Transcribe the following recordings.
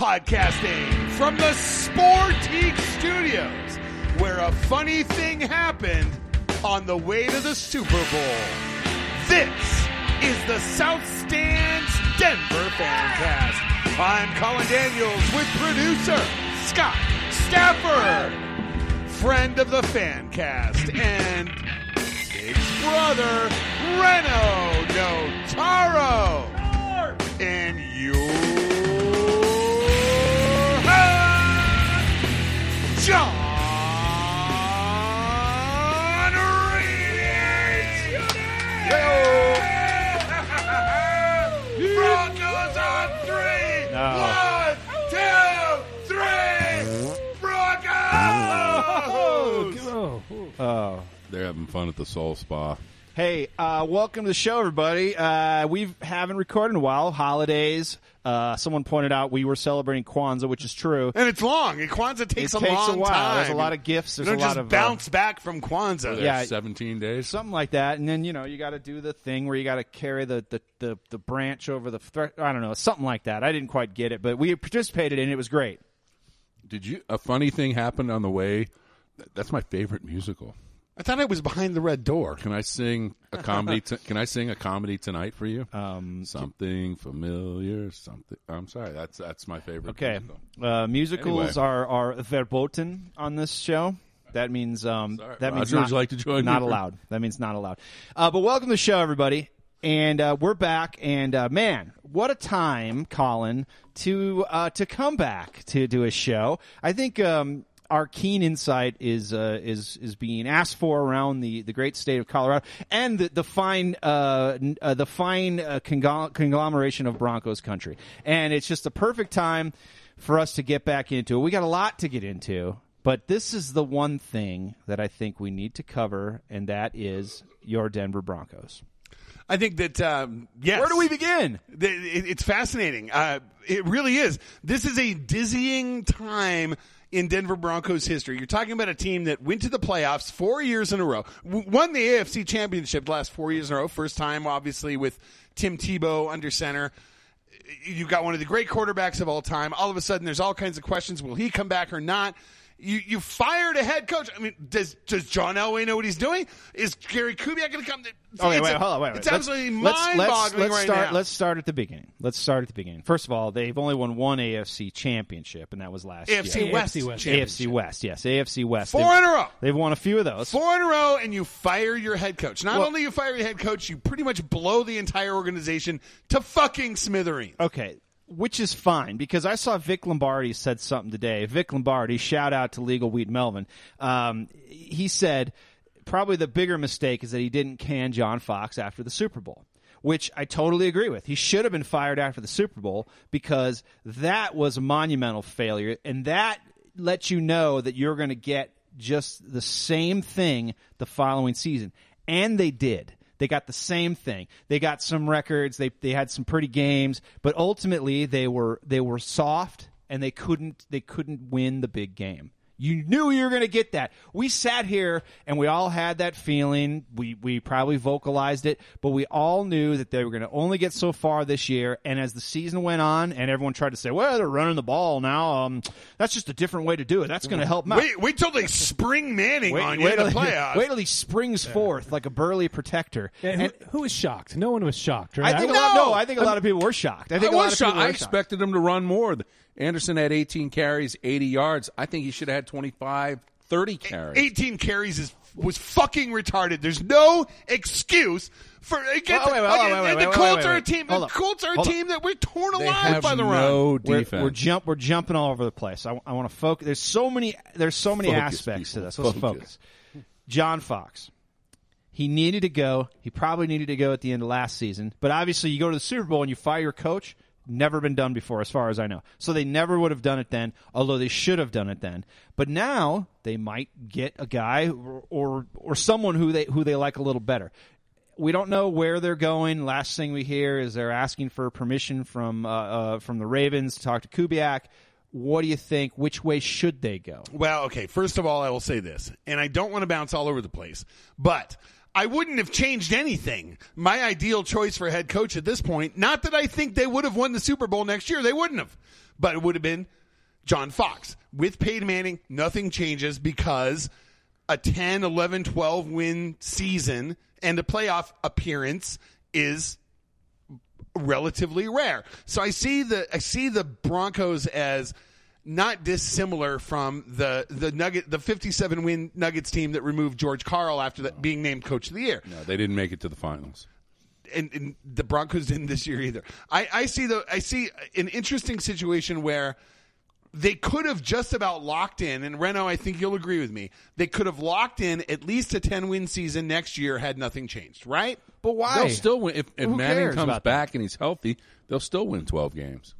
Podcasting from the Sportique Studios, where a funny thing happened on the way to the Super Bowl. This is the South Stands Denver Fancast. I'm Colin Daniels with producer Scott Stafford, friend of the Fancast, and Big's brother Renaud Notaro. And your Oh. They're having fun at the Soul Spa. Hey, uh, welcome to the show, everybody. Uh, we haven't recorded in a while. Holidays. Uh, someone pointed out we were celebrating Kwanzaa, which is true. And it's long. And Kwanzaa takes It a takes long a while. time. There's a lot of gifts. You There's don't a lot just of uh, bounce back from Kwanzaa. Yeah. 17 days. something like that, and then you know you got to do the thing where you got to carry the, the, the, the branch over the. Thre- I don't know, something like that. I didn't quite get it, but we participated in it. It was great. Did you? A funny thing happened on the way. Th- That's my favorite musical. I thought it was behind the red door. Can I sing a comedy? T- can I sing a comedy tonight for you? Um, something familiar. Something. I'm sorry. That's that's my favorite. Okay. musical. Uh, musicals Anyway. are are verboten on this show. That means um, Sorry. that means Roger, would not, you like to join not me? allowed. That means not allowed. Uh, but welcome to the show, everybody. And uh, we're back. And uh, man, what a time, Colin, to uh, to come back to do a show. I think um, our keen insight is uh, is is being asked for around the, the great state of Colorado and the the fine uh, uh, the fine uh, congl- conglomeration of Broncos country. And it's just the perfect time for us to get back into it. We got a lot to get into, but this is the one thing that I think we need to cover, and that is your Denver Broncos. I think that um, yes. Where do we begin? It's fascinating. Uh, it really is. This is a dizzying time in Denver Broncos history. You're talking about a team that went to the playoffs four years in a row, won the AFC Championship the last four years in a row. First time, obviously, with Tim Tebow under center. You've got one of the great quarterbacks of all time. All of a sudden, there's all kinds of questions. Will he come back or not? You you fired a head coach. I mean, does does John Elway know what he's doing? Is Gary Kubiak going to come? Okay, It's wait, a- hold on, wait, wait. It's Let's- absolutely let's- let's- mind-boggling let's right start, now. Let's start at the beginning. Let's start at the beginning. First of all, they've only won one AFC championship, and that was last AFC year. West, AFC West. AFC West, yes, AFC West. Four They've- in a row. They've won a few of those. Four in a row, and you fire your head coach. Not Well- only you fire your head coach, you pretty much blow the entire organization to fucking smithereens. Okay, which is fine because I saw Vic Lombardi said something today. Vic Lombardi, shout out to Legal Wheat Melvin. Um, he said probably the bigger mistake is that he didn't can John Fox after the Super Bowl. Which I totally agree with. He should have been fired after the Super Bowl because that was a monumental failure, and that lets you know that you're going to get just the same thing the following season. And they did. They got the same thing. They got some records. They they had some pretty games, but ultimately they were they were soft and they couldn't they couldn't win the big game. You knew you were going to get that. We sat here and we all had that feeling. We we probably vocalized it, but we all knew that they were going to only get so far this year. And as the season went on, and everyone tried to say, "Well, they're running the ball now. Um, that's just a different way to do it. That's going to help them out." Wait, wait till they spring Manning on you in the playoffs. wait till he springs forth like a burly protector. Yeah, who, And- who was shocked? No one was shocked, right? I think a No! lot. No, I think a lot of people were shocked. I think I a lot of people shocked. were I shocked. expected him to run more. Anderson had 18 carries, 80 yards. I think he should have had 25, 30 carries. 18 carries is was fucking retarded. There's no excuse for against, Oh, wait, wait, hold wait, wait, the wait, Colts wait, are a team. Hold The. Colts are a Hold on. team that we're torn They alive have by the run. no We're, defense. we're jump. We're jumping all over the place. I, want to focus. There's so many. There's so many Focus, aspects people. to this. Let's Focus. focus. John Fox. He needed to go. He probably needed to go at the end of last season. But obviously, you go to the Super Bowl and you fire your coach. Never been done before, as far as I know. So they never would have done it then, although they should have done it then. But now they might get a guy or or, or someone who they who they like a little better. we don't know where they're going. Last thing we hear is they're asking for permission from uh, uh, from the Ravens to talk to Kubiak. What do you think? Which way should they go? Well, okay. First of all, I will say this, and I don't want to bounce all over the place, but I wouldn't have changed anything. My ideal choice for head coach at this point, not that I think they would have won the Super Bowl next year, they wouldn't have. but it would have been John Fox. With Peyton Manning, nothing changes because a 10, 11, 12 win season and a playoff appearance is relatively rare. So I see the I see the Broncos as not dissimilar from the the Nugget the 57 win Nuggets team that removed George Karl after that being named coach of the year. No, they didn't make it to the finals. And, and the Broncos didn't this year either. I, I see the I see an interesting situation where they could have just about locked in, and Renaud, I think you'll agree with me. They could have locked in at least a ten win season next year had nothing changed, right? But why? They'll still win if, if Manning comes about back and he's healthy. They'll still win twelve games.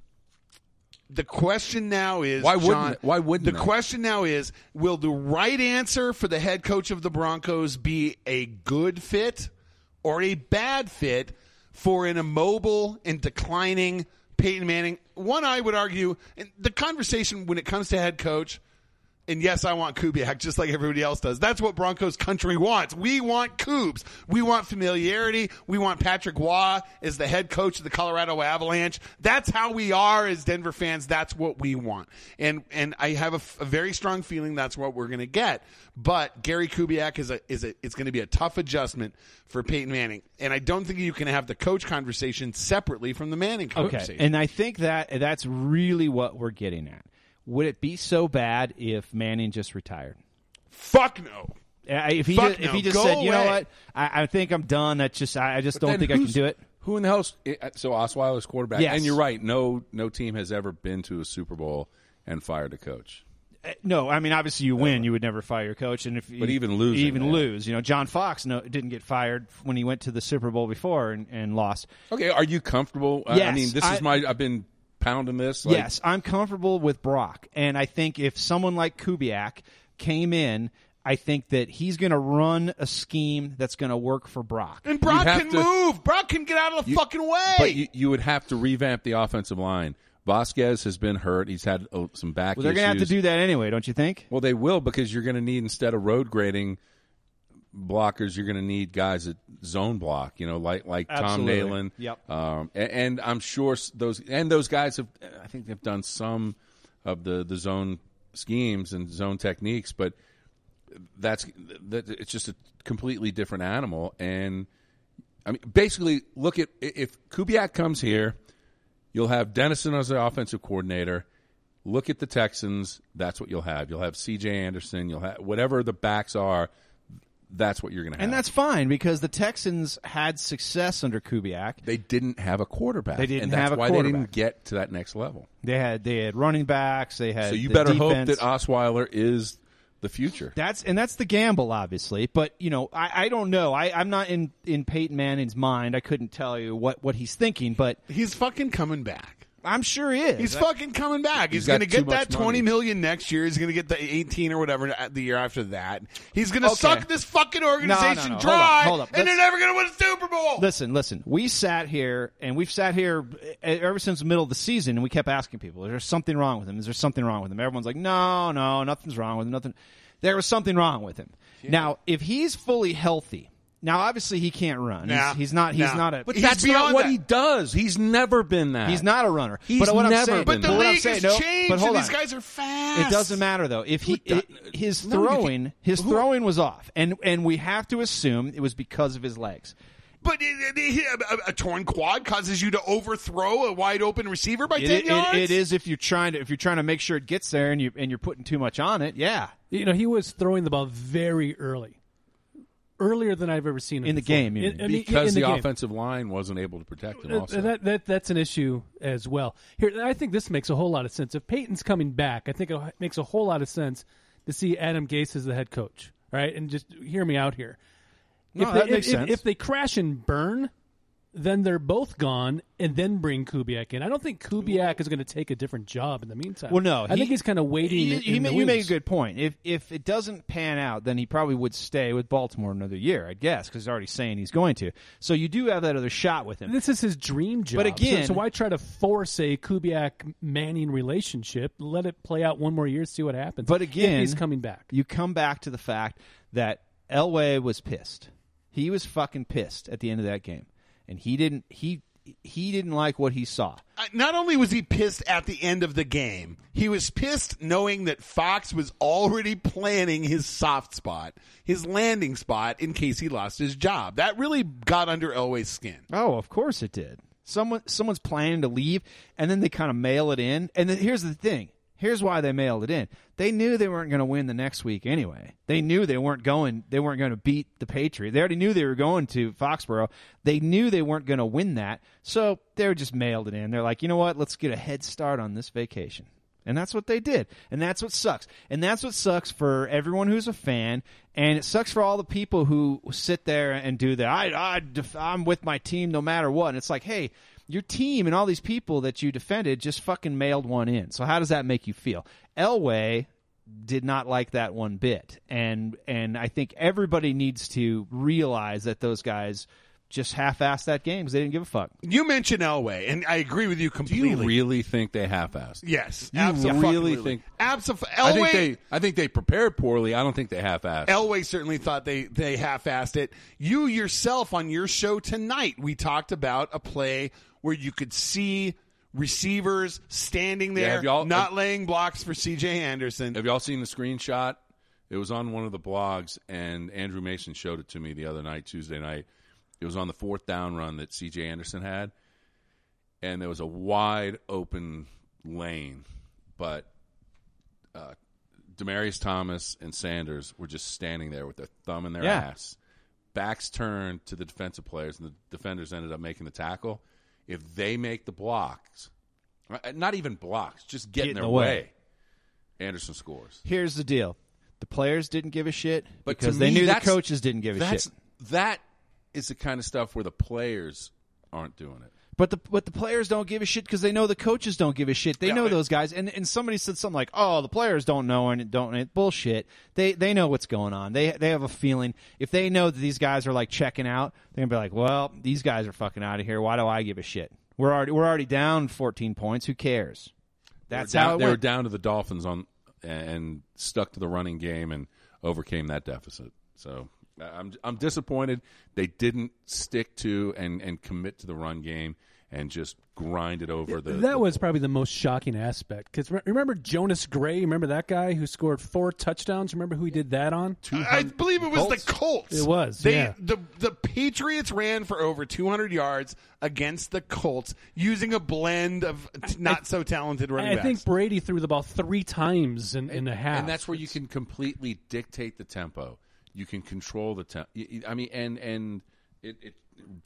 The question now is Why wouldn't John. Why wouldn't the they? question now is will the right answer for the head coach of the Broncos be a good fit or a bad fit for an immobile and declining Peyton Manning? One I would argue and the conversation when it comes to head coach and yes, I want Kubiak just like everybody else does. That's what Broncos country wants. We want Coobs. We want familiarity. We want Patrick Roy as the head coach of the Colorado Avalanche. That's how we are as Denver fans. That's what we want. And and I have a, f- a very strong feeling that's what we're going to get. But Gary Kubiak is a is a it's going to be a tough adjustment for Peyton Manning. And I don't think you can have the coach conversation separately from the Manning conversation. Okay, and I think that that's really what we're getting at. Would it be so bad if Manning just retired? Fuck no. If he Fuck just, if he just Go said, you know away." what, I, I think I'm done. That's just I, I just don't Then think I can who's- do it. Who in the hell's so Osweiler's quarterback? Yes. And you're right. No, no team has ever been to a Super Bowl and fired a coach. Uh, No, I mean obviously you win, you would never fire your coach, and if But you, even losing, even yeah. lose, you know, John Fox no, didn't get fired when he went to the Super Bowl before and, and lost. Okay, are you comfortable? I- I Yes, mean, this I- is my. I've been pounding this. Like, yes, I'm comfortable with Brock, and I think if someone like Kubiak came in, I think that he's going to run a scheme that's going to work for Brock. And Brock can to- move. Brock can get out of the fucking way. But you, you would have to revamp the offensive line. Vasquez has been hurt. He's had uh, some back Well, they're going to have to do that anyway, don't you think? Well, they will because you're going to need instead of road grading blockers, you're going to need guys that zone block. You know, like like Tom Absolutely. Nalen. Yep. Um, and, and I'm sure those and those guys have. I think they've done some of the the zone schemes and zone techniques, but that's that. It's just a completely different animal. And I mean, basically, look at if Kubiak comes here, you'll have Dennison as the offensive coordinator. Look at the Texans. That's what you'll have. You'll have C.J. Anderson. You'll have whatever the backs are. That's what you're going to have. And that's fine because the Texans had success under Kubiak. they didn't have a quarterback. They didn't and that's have a why they didn't get to that next level. They had they had running backs. They had So you the better defense. hope that Osweiler is the future. That's and that's the gamble, obviously. But you know, I, I don't know. I, I'm not in in Peyton Manning's mind. I couldn't tell you what what he's thinking, but he's fucking coming back. I'm sure he is. He's fucking coming back. He's, He's going to get that twenty money. million next year. He's going to get the eighteen or whatever the year after that. He's going to Okay. suck this fucking organization no. Hold up, dry, hold up. and they're Let's- never going to win a Super Bowl. Listen, listen. We sat here and we've sat here eh, ever since the middle of the season, and we kept asking people, "Is there something wrong with him? Is there something wrong with him?" Everyone's like, "No, no, nothing's wrong with him. Nothing." There was something wrong with him. Now, if he's fully healthy, now obviously he can't run. Nah. He's, he's not. He's Nah. not a. but He's that's not what that. he does. He's never been that. He's not a runner. He's but what I'm never saying, but the that. league saying, has no, changed, but hold and these guys are fast. It doesn't matter though. If he it- his No, throwing, his Who- throwing was off, and and we have to assume it was because of his legs. But it, it, it- a, a torn quad causes you to overthrow a wide open receiver by ten it- yards. it is if you're trying to if you're trying to make sure it gets there and you and you're putting too much on it. Yeah, You know, he was throwing the ball very early, earlier than I've ever seen him In the before. game, you In- mean. I mean, because in the, the, offensive line wasn't able to protect him. Uh, Also, That, that that's an issue as well. Here, I think this makes a whole lot of sense. If Peyton's coming back, I think it makes a whole lot of sense to see Adam Gase as the head coach, right? And just hear me out here. No, if that they, makes if, sense. If, if they crash and burn, then they're both gone, and then bring Kubiak in. I don't think Kubiak is going to take a different job in the meantime. Well, no, I think he's kind of waiting. He, he the you make a good point. If if it doesn't pan out, then he probably would stay with Baltimore another year, I guess, because he's already saying he's going to. So you do have that other shot with him. This is his dream job. But again- so, why try to force a Kubiak Manning relationship? Let it play out one more year, see what happens. But If again, he's coming back. You come back to the fact that Elway was pissed. He was fucking pissed at the end of that game, and he didn't. He he didn't like what he saw. Not only was he pissed at the end of the game, he was pissed knowing that Fox was already planning his soft spot, his landing spot in case he lost his job. That really got under Elway's skin. Oh, of course it did. Someone someone's planning to leave, and then they kind of mail it in. And then here's the thing. Here's why they mailed it in. They knew they weren't going to win the next week anyway. They knew they weren't going. They weren't going to beat the Patriots. They already knew they were going to Foxborough. They knew they weren't going to win that, so they were just mailed it in. They're like, you know what? Let's get a head start on this vacation. And that's what they did. And that's what sucks. And that's what sucks for everyone who's a fan. And it sucks for all the people who sit there and do that. I, I, I'm with my team no matter what. And it's like, hey, your team and all these people that you defended just fucking mailed one in. So how does that make you feel? Elway did not like that one bit. And and I think everybody needs to realize that those guys just half-assed that game because they didn't give a fuck. You mentioned Elway, and I agree with you completely. Do completely. you really think they half-assed? yes, You absolutely. really think? Absolutely. I think Elway, they. I think they prepared poorly. I don't think they half-assed. Elway certainly thought they, they half-assed it. You yourself on your show tonight, we talked about a play where you could see receivers standing Yeah, there, have y'all- not laying blocks for C.J. Anderson. Have y'all seen the screenshot? It was on one of the blogs, and Andrew Mason showed it to me the other night, Tuesday night. It was on the fourth down run that C.J. Anderson had, and there was a wide open lane, but uh, Demaryius Thomas and Sanders were just standing there with their thumb in their Yeah. ass, backs turned to the defensive players, and the defenders ended up making the tackle. If they make the blocks, not even blocks, just get, Get in their the way. way, Anderson scores. Here's the deal: the players didn't give a shit But because they knew the coaches didn't give a That's shit. that is the kind of stuff where the players aren't doing it. But the but the players don't give a shit because they know the coaches don't give a shit. They Yeah, know those guys. And and somebody said something like, "Oh, the players don't know and don't and bullshit." They they know what's going on. They they have a feeling. If they know that these guys are like checking out, they're gonna be like, "Well, these guys are fucking out of here. Why do I give a shit? We're already we're already down 14 points. Who cares?" That's they were down, how they were down to the Dolphins on and stuck to the running game and overcame that deficit. So I'm I'm disappointed they didn't stick to and and commit to the run game and just grind it over the. that the- was probably the most shocking aspect. Because remember Jonas Gray? Remember that guy who scored four touchdowns? Remember who he did that on? I believe it was Colts? the Colts. It was, They, yeah. The the Patriots ran for over 200 yards against the Colts using a blend of t- not so talented running I backs. think Brady threw the ball three times in, in a half. and that's where you can completely dictate the tempo. You can control the tempo. I mean, and and it. it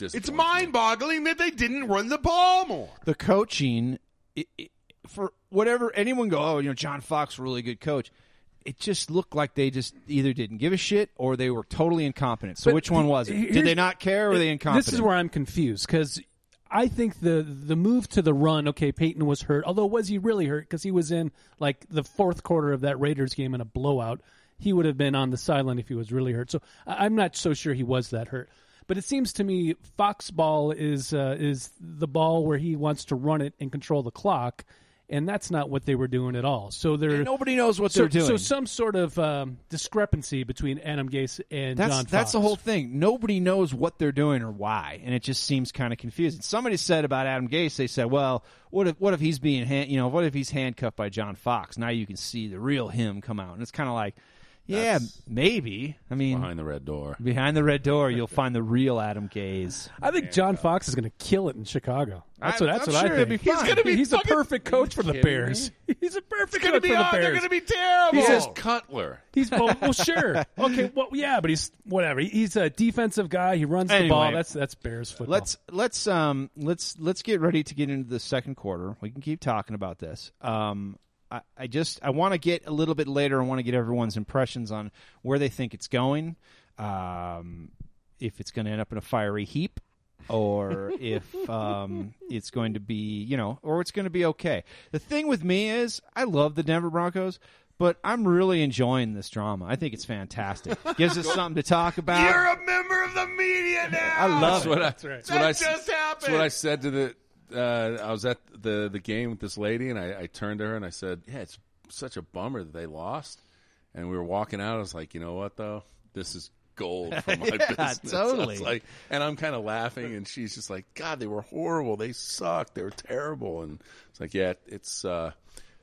it's mind-boggling that they didn't run the ball more. the coaching it, it, for whatever anyone go oh you know john fox really good coach it just looked like they just either didn't give a shit or they were totally incompetent so But which one was it did they not care or were they incompetent This is where I'm confused because I think the the move to the run. Okay, Peyton was hurt. Although was he really hurt? Because he was in like the fourth quarter of that Raiders game in a blowout. He would have been on the sideline if he was really hurt. So I'm not so sure he was that hurt. But it seems to me Fox ball is uh, is the ball where he wants to run it and control the clock, and that's not what they were doing at all. So they're nobody knows what so, they're doing So some sort of um, discrepancy between Adam Gase and that's John. that's the whole thing. Nobody knows what they're doing or why, and it just seems kind of confusing. Somebody said about Adam Gase, they said, "Well, what if what if he's being hand, you know what if he's handcuffed by John Fox? Now you can see the real him come out." And it's kind of like, yeah, That's- maybe. I mean, behind the red door. behind the red door, you'll find the real Adam Gase. I think John Fox is going to kill it in Chicago. That's I- what that's I'm what sure I it'd think. be He's fine. gonna be He's a fucking- perfect coach for the kidding Bears. He's a perfect It's going to coach for the on. They're Bears. going to be terrible. He says Cutler. He's well, well, sure, okay, well, yeah, but he's whatever. He's a defensive guy. He runs the ball. Anyway. That's that's Bears football. Let's let's um let's let's get ready to get into the second quarter. We can keep talking about this. Um, I, I just I want to get a little bit later. I want to get everyone's impressions on where they think it's going. Um, if it's going to end up in a fiery heap. or if um, it's going to be, you know, or it's going to be okay. The thing with me is, I love the Denver Broncos, but I'm really enjoying this drama. I think it's fantastic. Gives us something to talk about. You're a member of the media now. I love That's what I, That's right. that's what I, That s- just That's what. I said to the. Uh, I was at the the game with this lady, and I, I turned to her and I said, "Yeah, it's such a bummer that they lost." And we were walking out. I was like, "You know what, though? This is gold for my Yeah, business. totally. It's like, and I'm kind of laughing, and she's just like, God, they were horrible. They sucked. They were terrible. And it's like, yeah, it's uh,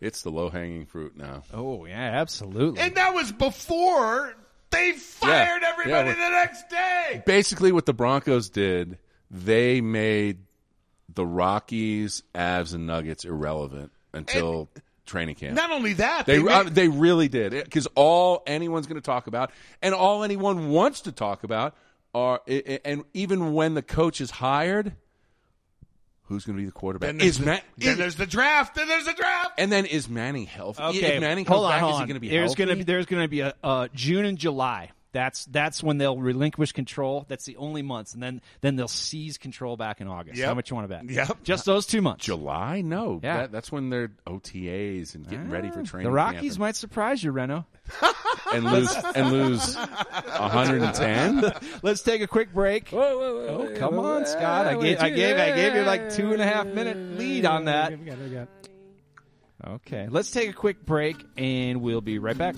it's the low hanging fruit now. Oh yeah, absolutely. And that was before they fired Yeah. everybody Yeah, the next day. Basically, what the Broncos did, they made the Rockies, Avs, and Nuggets irrelevant until training camp. Not only that, They they, uh, they really did because all anyone's going to talk about and all anyone wants to talk about are i- i- and even when the coach is hired, who's going to be the quarterback? then there's, Is the, Ma- then is- there's the draft. Then there's the draft. and then is Manning healthy? okay, if Manning hold comes on, back, hold is he going to be there's healthy? gonna be there's gonna be a uh, June and July. That's that's when they'll relinquish control. That's the only months, and then then they'll seize control back in August. Yep. How much you want to bet? Yep. just those two months. July? No, Yeah. that, that's when they're OTAs and getting ready for ah. training. The Rockies camp might surprise you, Renaud. and, and lose and lose 110. Let's take a quick break. Oh, come on, Scott! I gave I gave I gave you like two and a half minute lead on that. We got we got. Okay, let's take a quick break, and we'll be right back.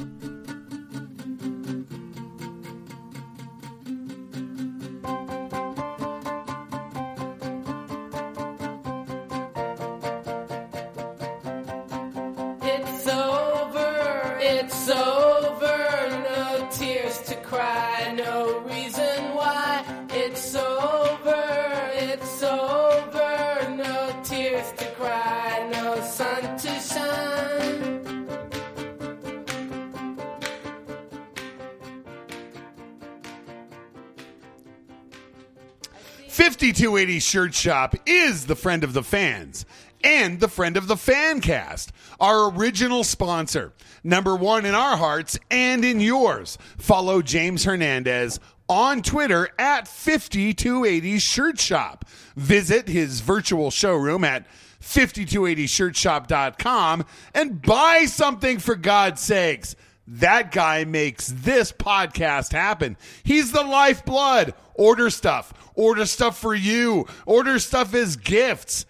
5280 Shirt Shop is the friend of the fans and the friend of the fan cast, our original sponsor. Number one in our hearts and in yours. Follow James Hernandez on Twitter at 5280 Shirt Shop. Visit his virtual showroom at 5280shirtshop.com and buy something for God's sakes. That guy makes this podcast happen. He's the lifeblood. Order stuff. Order stuff for you. Order stuff as gifts.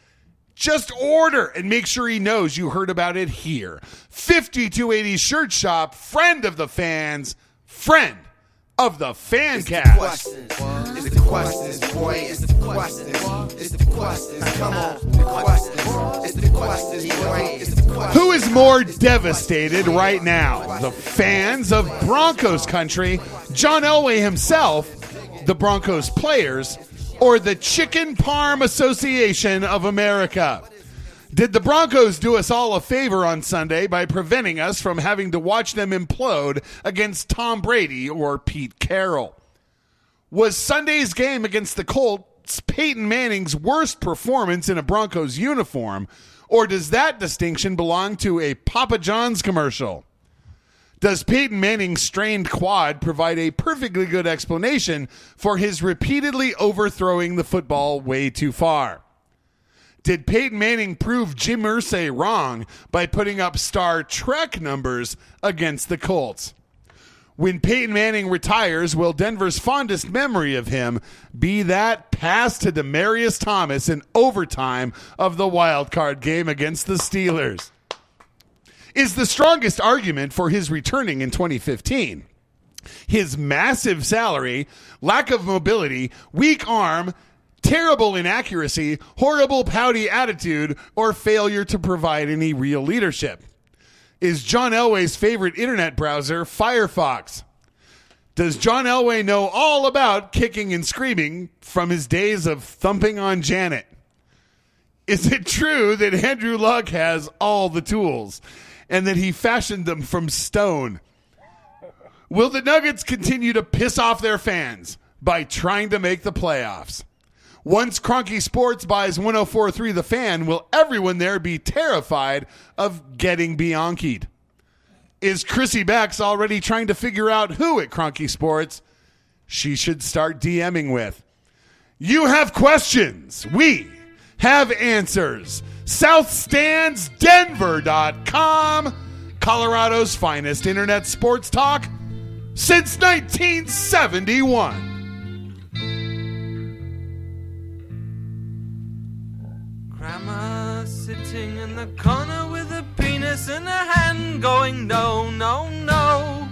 Just order and make sure he knows you heard about it here. 5280 Shirt Shop, friend of the fans, friend of the fan cast. questions. It's the questions, boy. It's the questions. It's the questions. Come on, the questions. It's the questions, boy. It's the questions. Who is more devastated right now? The fans of Broncos country, John Elway himself, the Broncos players, or the Chicken Parm Association of America? Did the Broncos do us all a favor on Sunday by preventing us from having to watch them implode against Tom Brady or Pete Carroll? Was Sunday's game against the Colts Peyton Manning's worst performance in a Broncos uniform, or does that distinction belong to a Papa John's commercial? Does Peyton Manning's strained quad provide a perfectly good explanation for his repeatedly overthrowing the football way too far? Did Peyton Manning prove Jim Irsay wrong by putting up Star Trek numbers against the Colts? When Peyton Manning retires, will Denver's fondest memory of him be that pass to Demaryius Thomas in overtime of the wild card game against the Steelers? Is the strongest argument for his returning in 2015 his massive salary, lack of mobility, weak arm, terrible inaccuracy, horrible pouty attitude, or failure to provide any real leadership? Is John Elway's favorite internet browser Firefox? Does John Elway know all about kicking and screaming from his days of thumping on Janet? Is it true that Andrew Luck has all the tools and that he fashioned them from stone? Will the Nuggets continue to piss off their fans by trying to make the playoffs? Once Kroenke Sports buys 1043 The Fan, will everyone there be terrified of getting Bianchi'd? Is Chrissy Becks already trying to figure out who at Kroenke Sports she should start DMing with? You have questions. We have answers. SouthStandsDenver.com, Colorado's finest internet sports talk since 1971. Grandma sitting in the corner with a penis in her hand, going no, no, no.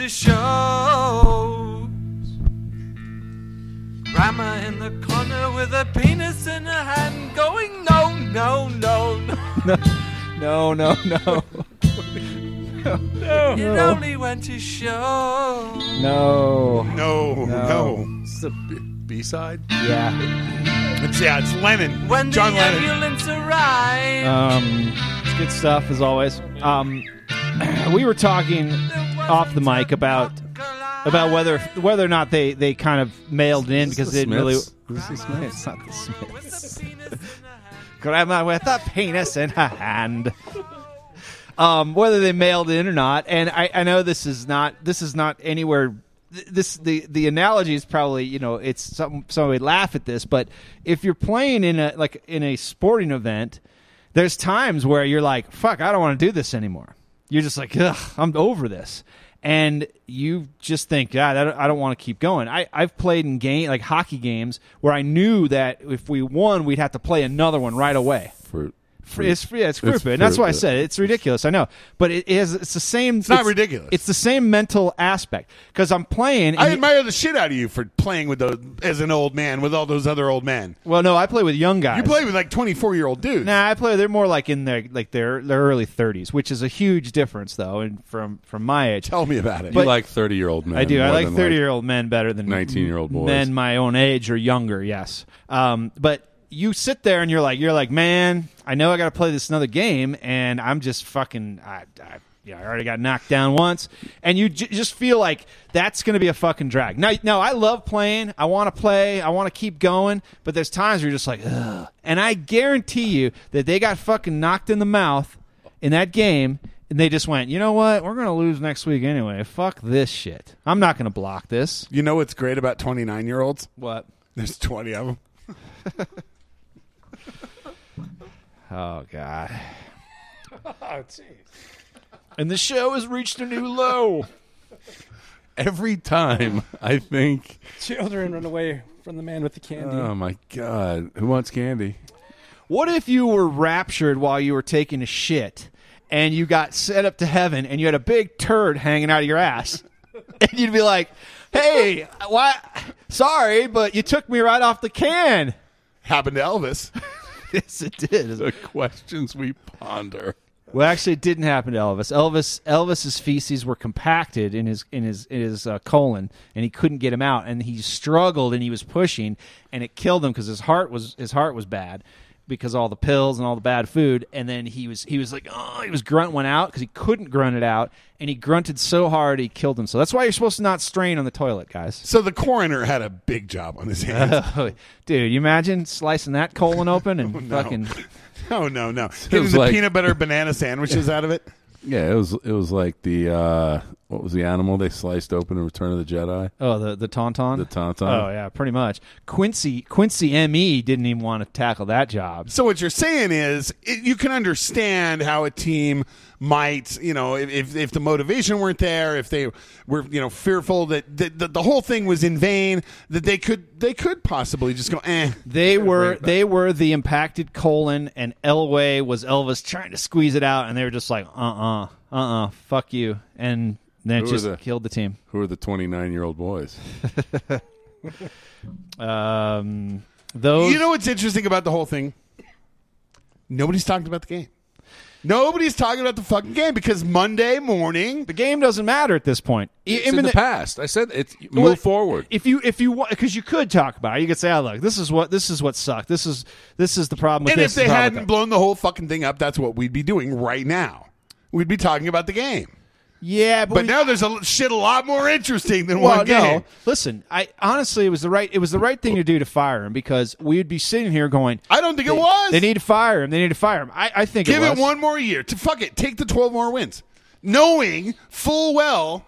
it shows. Grandma in the corner with a penis in her hand, going no, no, no, no. No, no, no, It only went to show. no. No, no. No. It's a B side. Yeah. It's, yeah, it's Lennon. When John the Lennon. ambulance arrived, Um, it's good stuff as always. Um, we were talking off the mic about about whether whether or not they, they kind of mailed it in because they the didn't really. Smiths? This is Smiths. It's not the Smiths. Grandma with a penis in her hand. Um, whether they mailed in or not, and I, I know this is not this is not anywhere. This the the analogy is probably you know it's some somebody laugh at this, but if you're playing in a like in a sporting event, there's times where you're like, "Fuck, I don't want to do this anymore." You're just like, "Ugh, I'm over this," and you just think, ah, "God, I don't, I don't want to keep going." I I've played in game like hockey games where I knew that if we won, we'd have to play another one right away. For, Fr- It's yeah, it's It's stupid, and that's why I said it. it's ridiculous. I know, but it is. It's the same. It's not ridiculous. It's the same mental aspect because I'm playing. and I you- admire the shit out of you for playing with those as an old man with all those other old men. well, no, I play with young guys. You play with like twenty four year old dudes. Nah, I play. They're more like in their like their their early 30s, which is a huge difference though, and from from my age. Tell me about it. you like thirty year old men. I do. I like 30 year old men better than 19-year-old boys. Men my own age or younger. Yes. Um, but you sit there and you're like, you're like, man, I know I got to play this another game, and I'm just fucking. I, I, yeah, I already got knocked down once, and you j- just feel like that's going to be a fucking drag. Now, now I love playing. I want to play. I want to keep going, but there's times where you're just like, ugh. And I guarantee you that they got fucking knocked in the mouth in that game, and they just went, you know what? We're going to lose next week anyway. Fuck this shit. I'm not going to block this. you know what's great about twenty nine year olds? What? There's twenty of them. Oh God. Oh, and the show has reached a new low. Every time I think, Children run away from the man with the candy. oh my god, who wants candy? What if you were raptured while you were taking a shit and you got set up to heaven and you had a big turd hanging out of your ass? and you'd be like, "Hey, why sorry, but you took me right off the can." Happened to Elvis. yes, it did. The questions we ponder. Well, actually, it didn't happen to Elvis. Elvis Elvis's feces were compacted in his in his in his uh, colon, and he couldn't get him out. And he struggled, and he was pushing, and it killed him because his heart was his heart was bad because all the pills and all the bad food. And then he was he was like, oh, he was grunt went out because he couldn't grunt it out, and he grunted so hard he killed himself. That's why you're supposed to not strain on the toilet, guys. So the coroner had a big job on his hands. Oh, dude, you imagine slicing that colon open and oh, no. fucking. oh no, no. Getting the like- peanut butter banana sandwiches out of it. Yeah, it was it was like the uh, what was the animal they sliced open in Return of the Jedi? Oh, the the tauntaun. The tauntaun. Oh yeah, pretty much. Quincy Quincy Me didn't even want to tackle that job. So what you're saying is, it, you can understand how a team might, you know, if- if if the motivation weren't there, if they were, you know, fearful that the, the, the whole thing was in vain, that they could they could possibly just go, eh. They were they were the impacted colon, and Elway was Elvis trying to squeeze it out, and they were just like, uh uh-uh, uh, uh uh, fuck you, and then Who are just the- killed the team. Who are the twenty nine year old boys? Um, those You know what's interesting about the whole thing? Nobody's talking about the game. Nobody's talking about the fucking game because Monday morning, the game doesn't matter at this point. It's even in the the- past. I said it's move Well, forward. If you if you want because you could talk about it, you could say, "Oh look, this is what this is what sucked. This is this is the problem with and this." if they the hadn't blown the whole fucking thing up, that's what we'd be doing right now. We'd be talking about the game. Yeah, but, But we- now there's a shit a lot more interesting than Well, one game. no. Listen, I honestly it was the right it was the right thing to do to fire him because we'd be sitting here going, I don't think it was. They need to fire him. They need to fire him. I, I think Give it, it, one more year. To fuck it, take the twelve more wins, knowing full well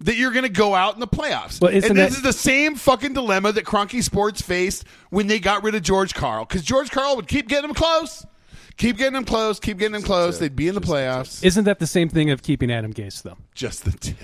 that you're going to go out in the playoffs. Well, and this that- is the same fucking dilemma that Kroenke Sports faced when they got rid of George Karl because George Karl would keep getting them close, keep getting them close, keep getting them close. They'd be in the playoffs. Isn't that the same thing of keeping Adam Gase though? Just the tip.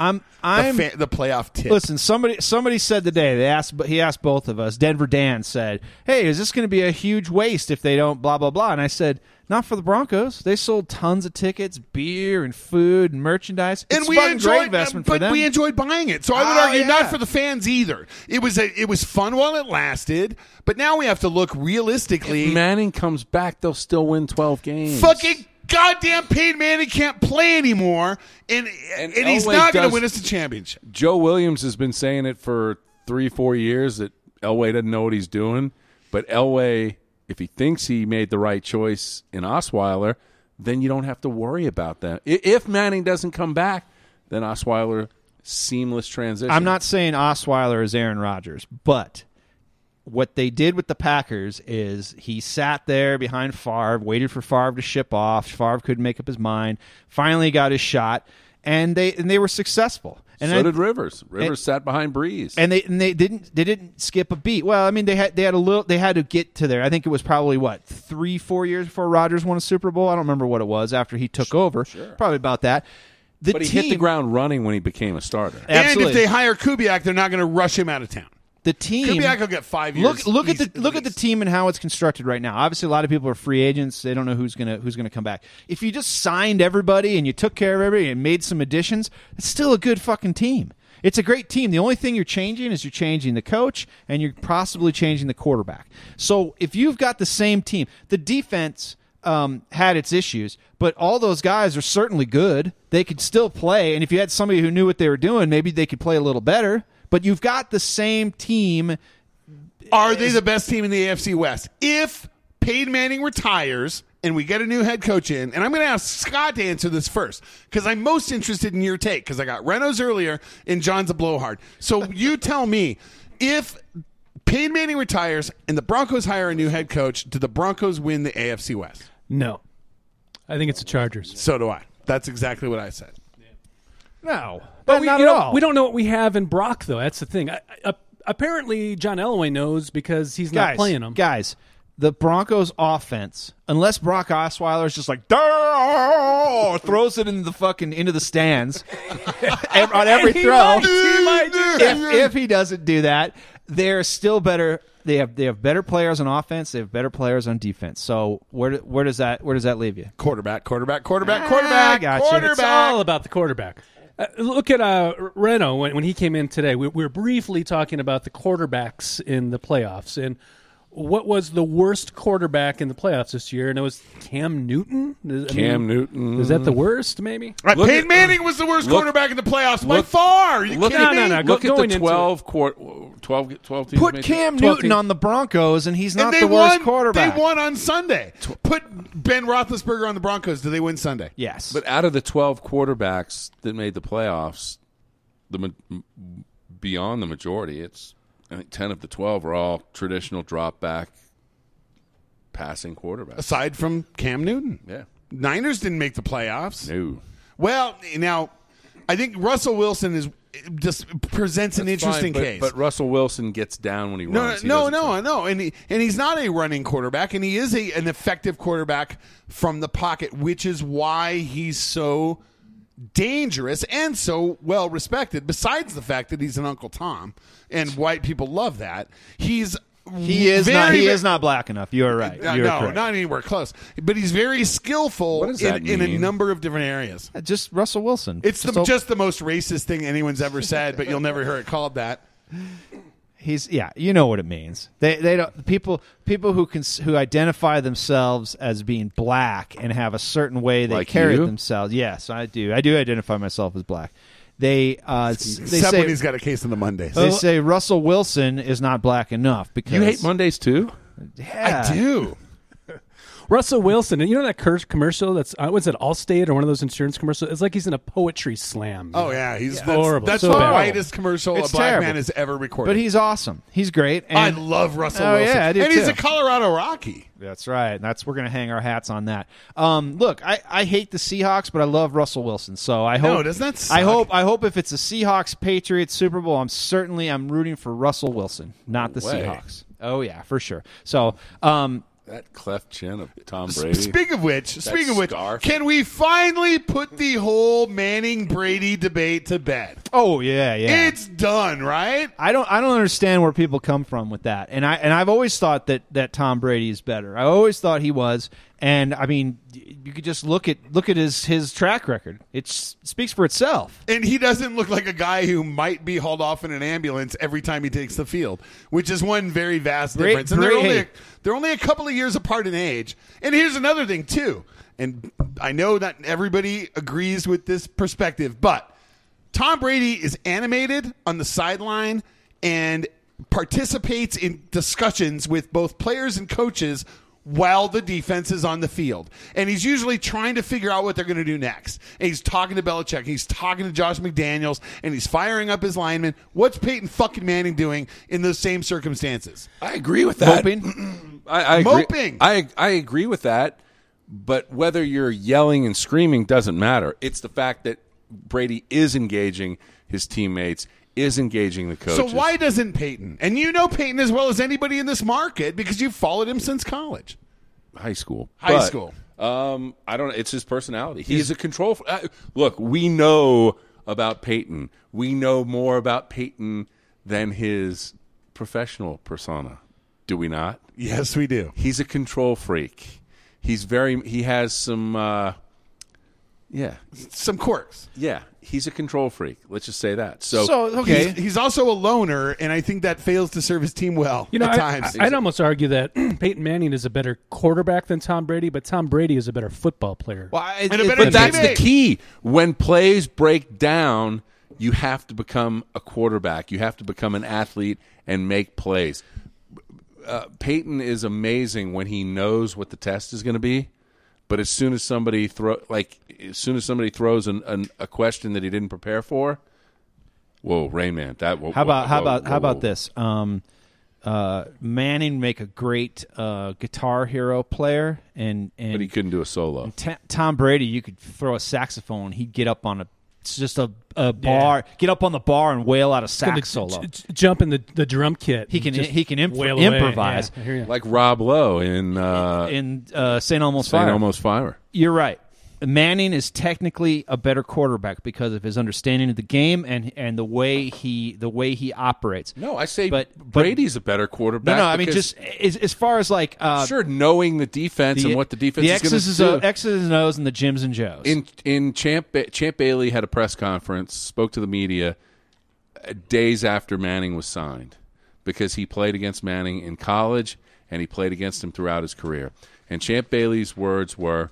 I'm the, I'm fa- the playoff tip. Listen, somebody somebody said today. They asked, but he asked both of us. Denver Dan said, "Hey, is this going to be a huge waste if they don't blah blah blah?" And I said, "Not for the Broncos. They sold tons of tickets, beer and food and merchandise. and it's we fucking enjoyed, great investment but for them. we enjoyed buying it. So I would Oh, argue not for the fans either. It was a, it was fun while it lasted, but now we have to look realistically. If Manning comes back, they'll still win 12 games. Fucking goddamn Peyton Manning can't play anymore, and and, And he's not going to win us the championship. Joe Williams has been saying it for three, four years that Elway doesn't know what he's doing. But Elway, if he thinks he made the right choice in Osweiler, then you don't have to worry about that. If Manning doesn't come back, then Osweiler seamless transition. I'm not saying Osweiler is Aaron Rodgers, but what they did with the Packers is he sat there behind Favre, waited for Favre to ship off. Favre couldn't make up his mind. Finally got his shot, and they and they were successful. And so I- did Rivers. Rivers sat behind Brees. and they and they didn't they didn't skip a beat. Well, I mean they had they had a little they had to get to there. I think it was probably what three four years before Rodgers won a Super Bowl. I don't remember what it was after he took over. Probably about that. The but he team, hit the ground running when he became a starter. And if they hire Kubiak, they're not going to rush him out of town. The team Kubiak will get five years. Look look at the look at the team and how it's constructed right now. Obviously, a lot of people are free agents. They don't know who's gonna who's gonna come back. If you just signed everybody and you took care of everybody and made some additions, it's still a good fucking team. It's a great team. The only thing you're changing is you're changing the coach and you're possibly changing the quarterback. So if you've got the same team, the defense um, had its issues, but all those guys are certainly good. They could still play, and if you had somebody who knew what they were doing, maybe they could play a little better. But you've got the same team Are they the best team in the AFC West? If Peyton Manning retires and we get a new head coach in, and I'm going to ask Scott to answer this first because I'm most interested in your take because I got Renaud's earlier and John's a blowhard. So you tell me if Peyton Manning retires and the Broncos hire a new head coach, do the Broncos win the AFC West? No, I think it's the Chargers. So do I. That's exactly what I said. No, But we, not at know, all. we don't know what we have in Brock, though. That's the thing. I, I, apparently, John Elway knows because he's not guys, playing him. Guys, the Broncos offense, unless Brock Osweiler is just like throws it into the fucking into the stands on every throw. might, he might if, if he doesn't do that, they're still better. They have they have better players on offense. They have better players on defense. So where where does that where does that leave you? Quarterback, quarterback, quarterback, Ah, quarterback, gotcha. quarterback. It's all about the quarterback. Uh, look at uh, Renaud when, when he came in today. We, we were briefly talking about the quarterbacks in the playoffs and what was the worst quarterback in the playoffs this year, and it was Cam Newton. Is, I Cam mean, Newton. is that the worst? Maybe. Right, Look Peyton at- Manning uh, was the worst look- quarterback in the playoffs by far. You Look kidding at, me? no, no, look go- at the into 12, quart 12, 12 teams. Put made- Cam Newton teams. on the Broncos, and he's not and they the worst won. quarterback. They won on Sunday. Put Ben Roethlisberger on the Broncos. Do they win Sunday? Yes, But out of the 12 quarterbacks that made the playoffs, the beyond the majority, it's I think 10 of the 12 are all traditional drop back passing quarterbacks. Aside from Cam Newton, Yeah. Niners didn't make the playoffs. No. Well, now I think Russell Wilson is just presents an interesting fine, but, case. But Russell Wilson gets down when he No, runs. He no, no, no, and he, and he's not a running quarterback, and he is a, an effective quarterback from the pocket, which is why he's so dangerous and so well respected. Besides the fact that he's an Uncle Tom, and white people love that, he's he is very, not. He is not black enough. You are right. Uh, You're no, correct. not anywhere close. But he's very skillful in, in a number of different areas. just Russell Wilson. It's the, So- just the most racist thing anyone's ever said, but you'll never hear it called that. He's yeah, you know what it means. They they don't people people who can who identify themselves as being black and have a certain way they Like carry you? themselves. Yes, I do. I do identify myself as black. They uh s- they Except say when he's got a case on the Mondays. they say Russell Wilson is not black enough because You hate Mondays too? Yeah. I do. Russell Wilson, and you know that cur- commercial that's uh, was it Allstate or one of those insurance commercials? It's like he's in a poetry slam. Oh yeah, he's that's, Horrible. that's So the bad. whitest commercial It's a black terrible. man has ever recorded. But he's awesome. He's great. And I love Russell Oh, Wilson. yeah, I do and he's too. a Colorado Rocky. That's right. That's we're gonna hang our hats on that. Um, look, I, I hate the Seahawks, but I love Russell Wilson. So I hope doesn't that I hope I hope if it's a Seahawks Patriots Super Bowl, I'm certainly I'm rooting for Russell Wilson, not the way. Seahawks. Oh yeah, for sure. So um, that cleft chin of Tom Brady. Speaking of which, speaking of which, scarf. can we finally put the whole Manning Brady debate to bed? Oh yeah, yeah. It's done, right? I don't I don't understand where people come from with that. And I and I've always thought that that Tom Brady is better. I always thought he was. And I mean, you could just look at look at his his track record. It speaks for itself. And he doesn't look like a guy who might be hauled off in an ambulance every time he takes the field, which is one very vast Great- difference. And they're only a, they're only a couple of years apart in age. And here's another thing too. And I know that everybody agrees with this perspective, but Tom Brady is animated on the sideline and participates in discussions with both players and coaches while the defense is on the field. And he's usually trying to figure out what they're going to do next. And he's talking to Belichick, he's talking to Josh McDaniels, and he's firing up his linemen. What's Peyton fucking Manning doing in those same circumstances? I agree with that. Moping? I, I agree. Moping. I I agree with that. But whether you're yelling and screaming doesn't matter. It's the fact that Brady is engaging his teammates, is engaging the coaches. So why doesn't Peyton? And you know Peyton as well as anybody in this market because you've followed him since college. high school? High But, school. Um, I don't. know. It's his personality. He's a control. f- Uh, look, we know about Peyton. We know more about Peyton than his professional persona. Do we not? Yes, we do. He's a control freak. He's very. He has some. Uh, yeah, Some quirks. yeah. He's a control freak. Let's just say that. So, So okay, He's, he's also a loner, and I think that fails to serve his team well You know, at I, times. I, would almost argue that Peyton Manning is a better quarterback than Tom Brady, but Tom Brady is a better football player. well, it- And a it- better but that's the key. When plays break down, you have to become a quarterback. You have to become an athlete and make plays. Uh, Peyton is amazing when he knows what the test is going to be, but as soon as somebody throw like as soon as somebody throws an, an, a question that he didn't prepare for, whoa, Rain Man, that whoa, How about whoa, how about whoa, how about this? Um, uh, Manning make a great uh, guitar hero player, and and But he couldn't do a solo. T- Tom Brady, you could throw a saxophone, he'd get up on a it's just a, a bar, get up on the bar and wail out a Gonna sax solo. j- j- jump in the, the drum kit. He can he can imp- wail improvise Yeah, I hear ya. Like Rob Lowe in uh, in uh, St. Elmo's St. Fire. Almost Fire. You're right. Manning is technically a better quarterback because of his understanding of the game and and the way he the way he operates. No, I say But- but- Brady's a better quarterback. no, no, I mean just as, as far as like uh, sure knowing the defense and what the defense the is going X's, to do. X's and O's and the Jims and Joes. in in Champ Champ Bailey had a press conference, spoke to the media uh, days after Manning was signed because he played against Manning in college and he played against him throughout his career. And Champ Bailey's words were,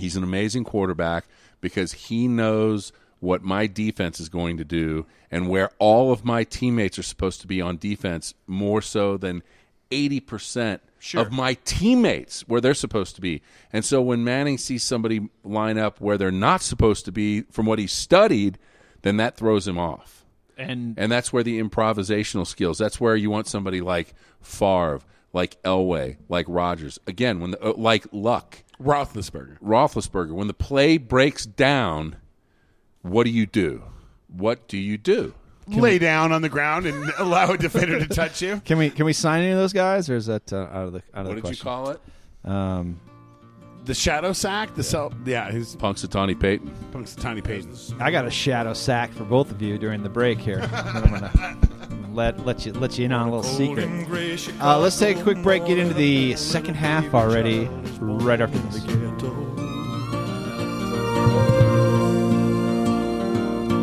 "He's an amazing quarterback because he knows." What my defense is going to do, and where all of my teammates are supposed to be on defense, more so than eighty percent of my teammates where they're supposed to be. And so when Manning sees somebody line up where they're not supposed to be from what he studied, then that throws him off. and And that's where the improvisational skills. That's where you want somebody like Favre, like Elway, like Rodgers. Again, when the, uh, like Luck, Roethlisberger. Roethlisberger. When the play breaks down, what do you do? What do you do? Lay down on the ground and allow a defender to touch you. can we can we sign any of those guys or is that uh, out of the out of What the did you call it? Um, The shadow sack, the self, yeah, who's Punxsutawney Peyton. Punxsutawney Peyton. I got a shadow sack for both of you during the break here. I'm gonna, I'm gonna let let you let you in on a little secret. Uh, let's take a quick break. Get into the second half already. Right after this.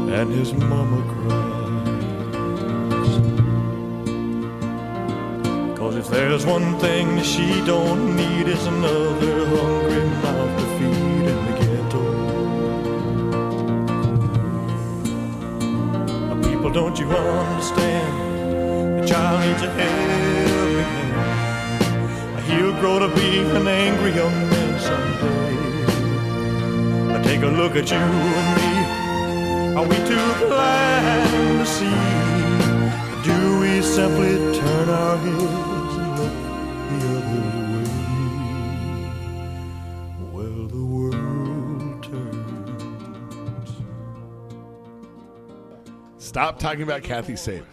and his mama cries. Cause if there's one thing she don't need, it's another hungry mouth People, don't you understand? The child needs a helping hand. He'll grow to be an angry young man someday. Now take a look at you and me. Are we too blind to see? Do we simply turn our heads and look the other way? Stop talking about Kathy Saban.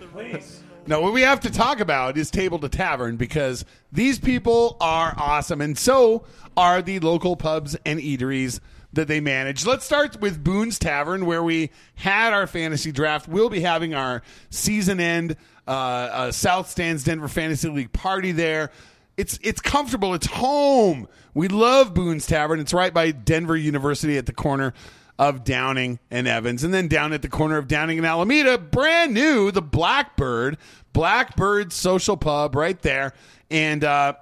No, what we have to talk about is Table to Tavern because these people are awesome, and so are the local pubs and eateries that they manage. Let's start with Boone's Tavern, where we had our fantasy draft. We'll be having our season end uh, uh, South Stands Denver Fantasy League party there. It's it's comfortable. It's home. We love Boone's Tavern. It's right by Denver University at the corner of Downing and Evans. And then down at the corner of Downing and Alameda, brand new, the Blackbird, Blackbird Social Pub right there. And uh,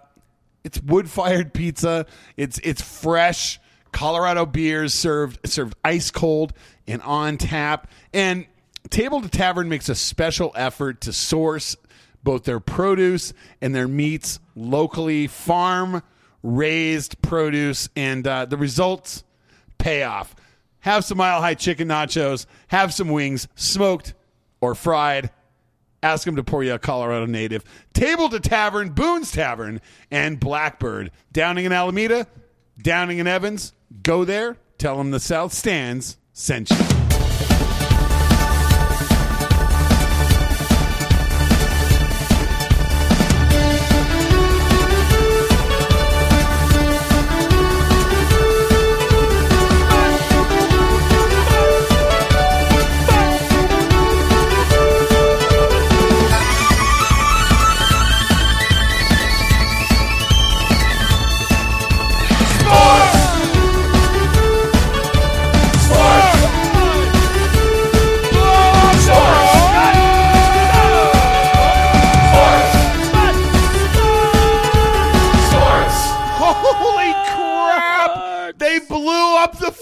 it's wood fired pizza. It's it's fresh Colorado beers served served ice cold and on tap. And Table to Tavern makes a special effort to source both their produce and their meats locally, farm raised produce, and uh, the results pay off. Have some mile high chicken nachos, have some wings, smoked or fried. Ask them to pour you a Colorado native. Table to Tavern, Boone's Tavern, and Blackbird. Downing in Alameda, Downing in Evans. Go there. Tell them the South Stands sent you.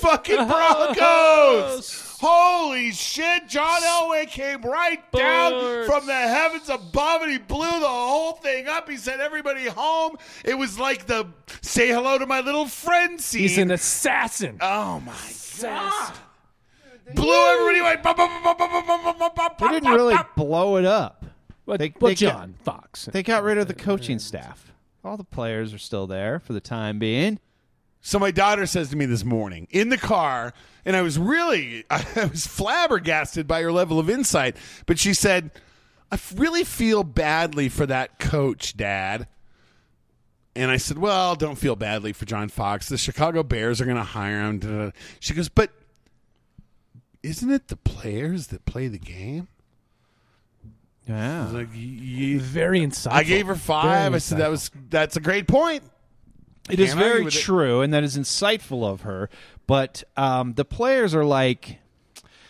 fucking Broncos. Holy shit! John Elway came right down from the heavens above, and he blew the whole thing up. He sent everybody home. It was like the "Say hello to my little friend" scene. He's an assassin. oh my god! Blew everybody away. They didn't really blow it up. But, They- but they got- John Fox. They got rid of the coaching staff. All the players are still there for the time being. So my daughter says to me this morning in the car, and I was really, I was flabbergasted by her level of insight. But she said, "I really feel badly for that coach, Dad." And I said, "Well, don't feel badly for John Fox. The Chicago Bears are going to hire him." She goes, "But isn't it the players that play the game?" Yeah. like, "Y- y- Very insightful. I gave her five. Very I said that was that's a great point. It is Can't very with it. true, and that is insightful of her. But um, the players are like,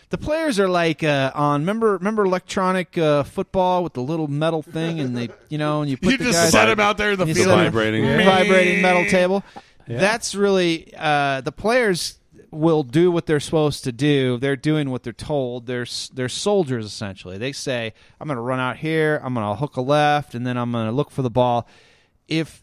the players are like uh, on. Remember, remember electronic uh, football with the little metal thing, and they, you know, and you put You the just guys set them out there in the field. Vibrating. Yeah. vibrating metal table. That's really uh, the players will do what they're supposed to do. They're doing what they're told. They're they're soldiers essentially. They say, "I'm going to run out here. I'm going to hook a left, and then I'm going to look for the ball." If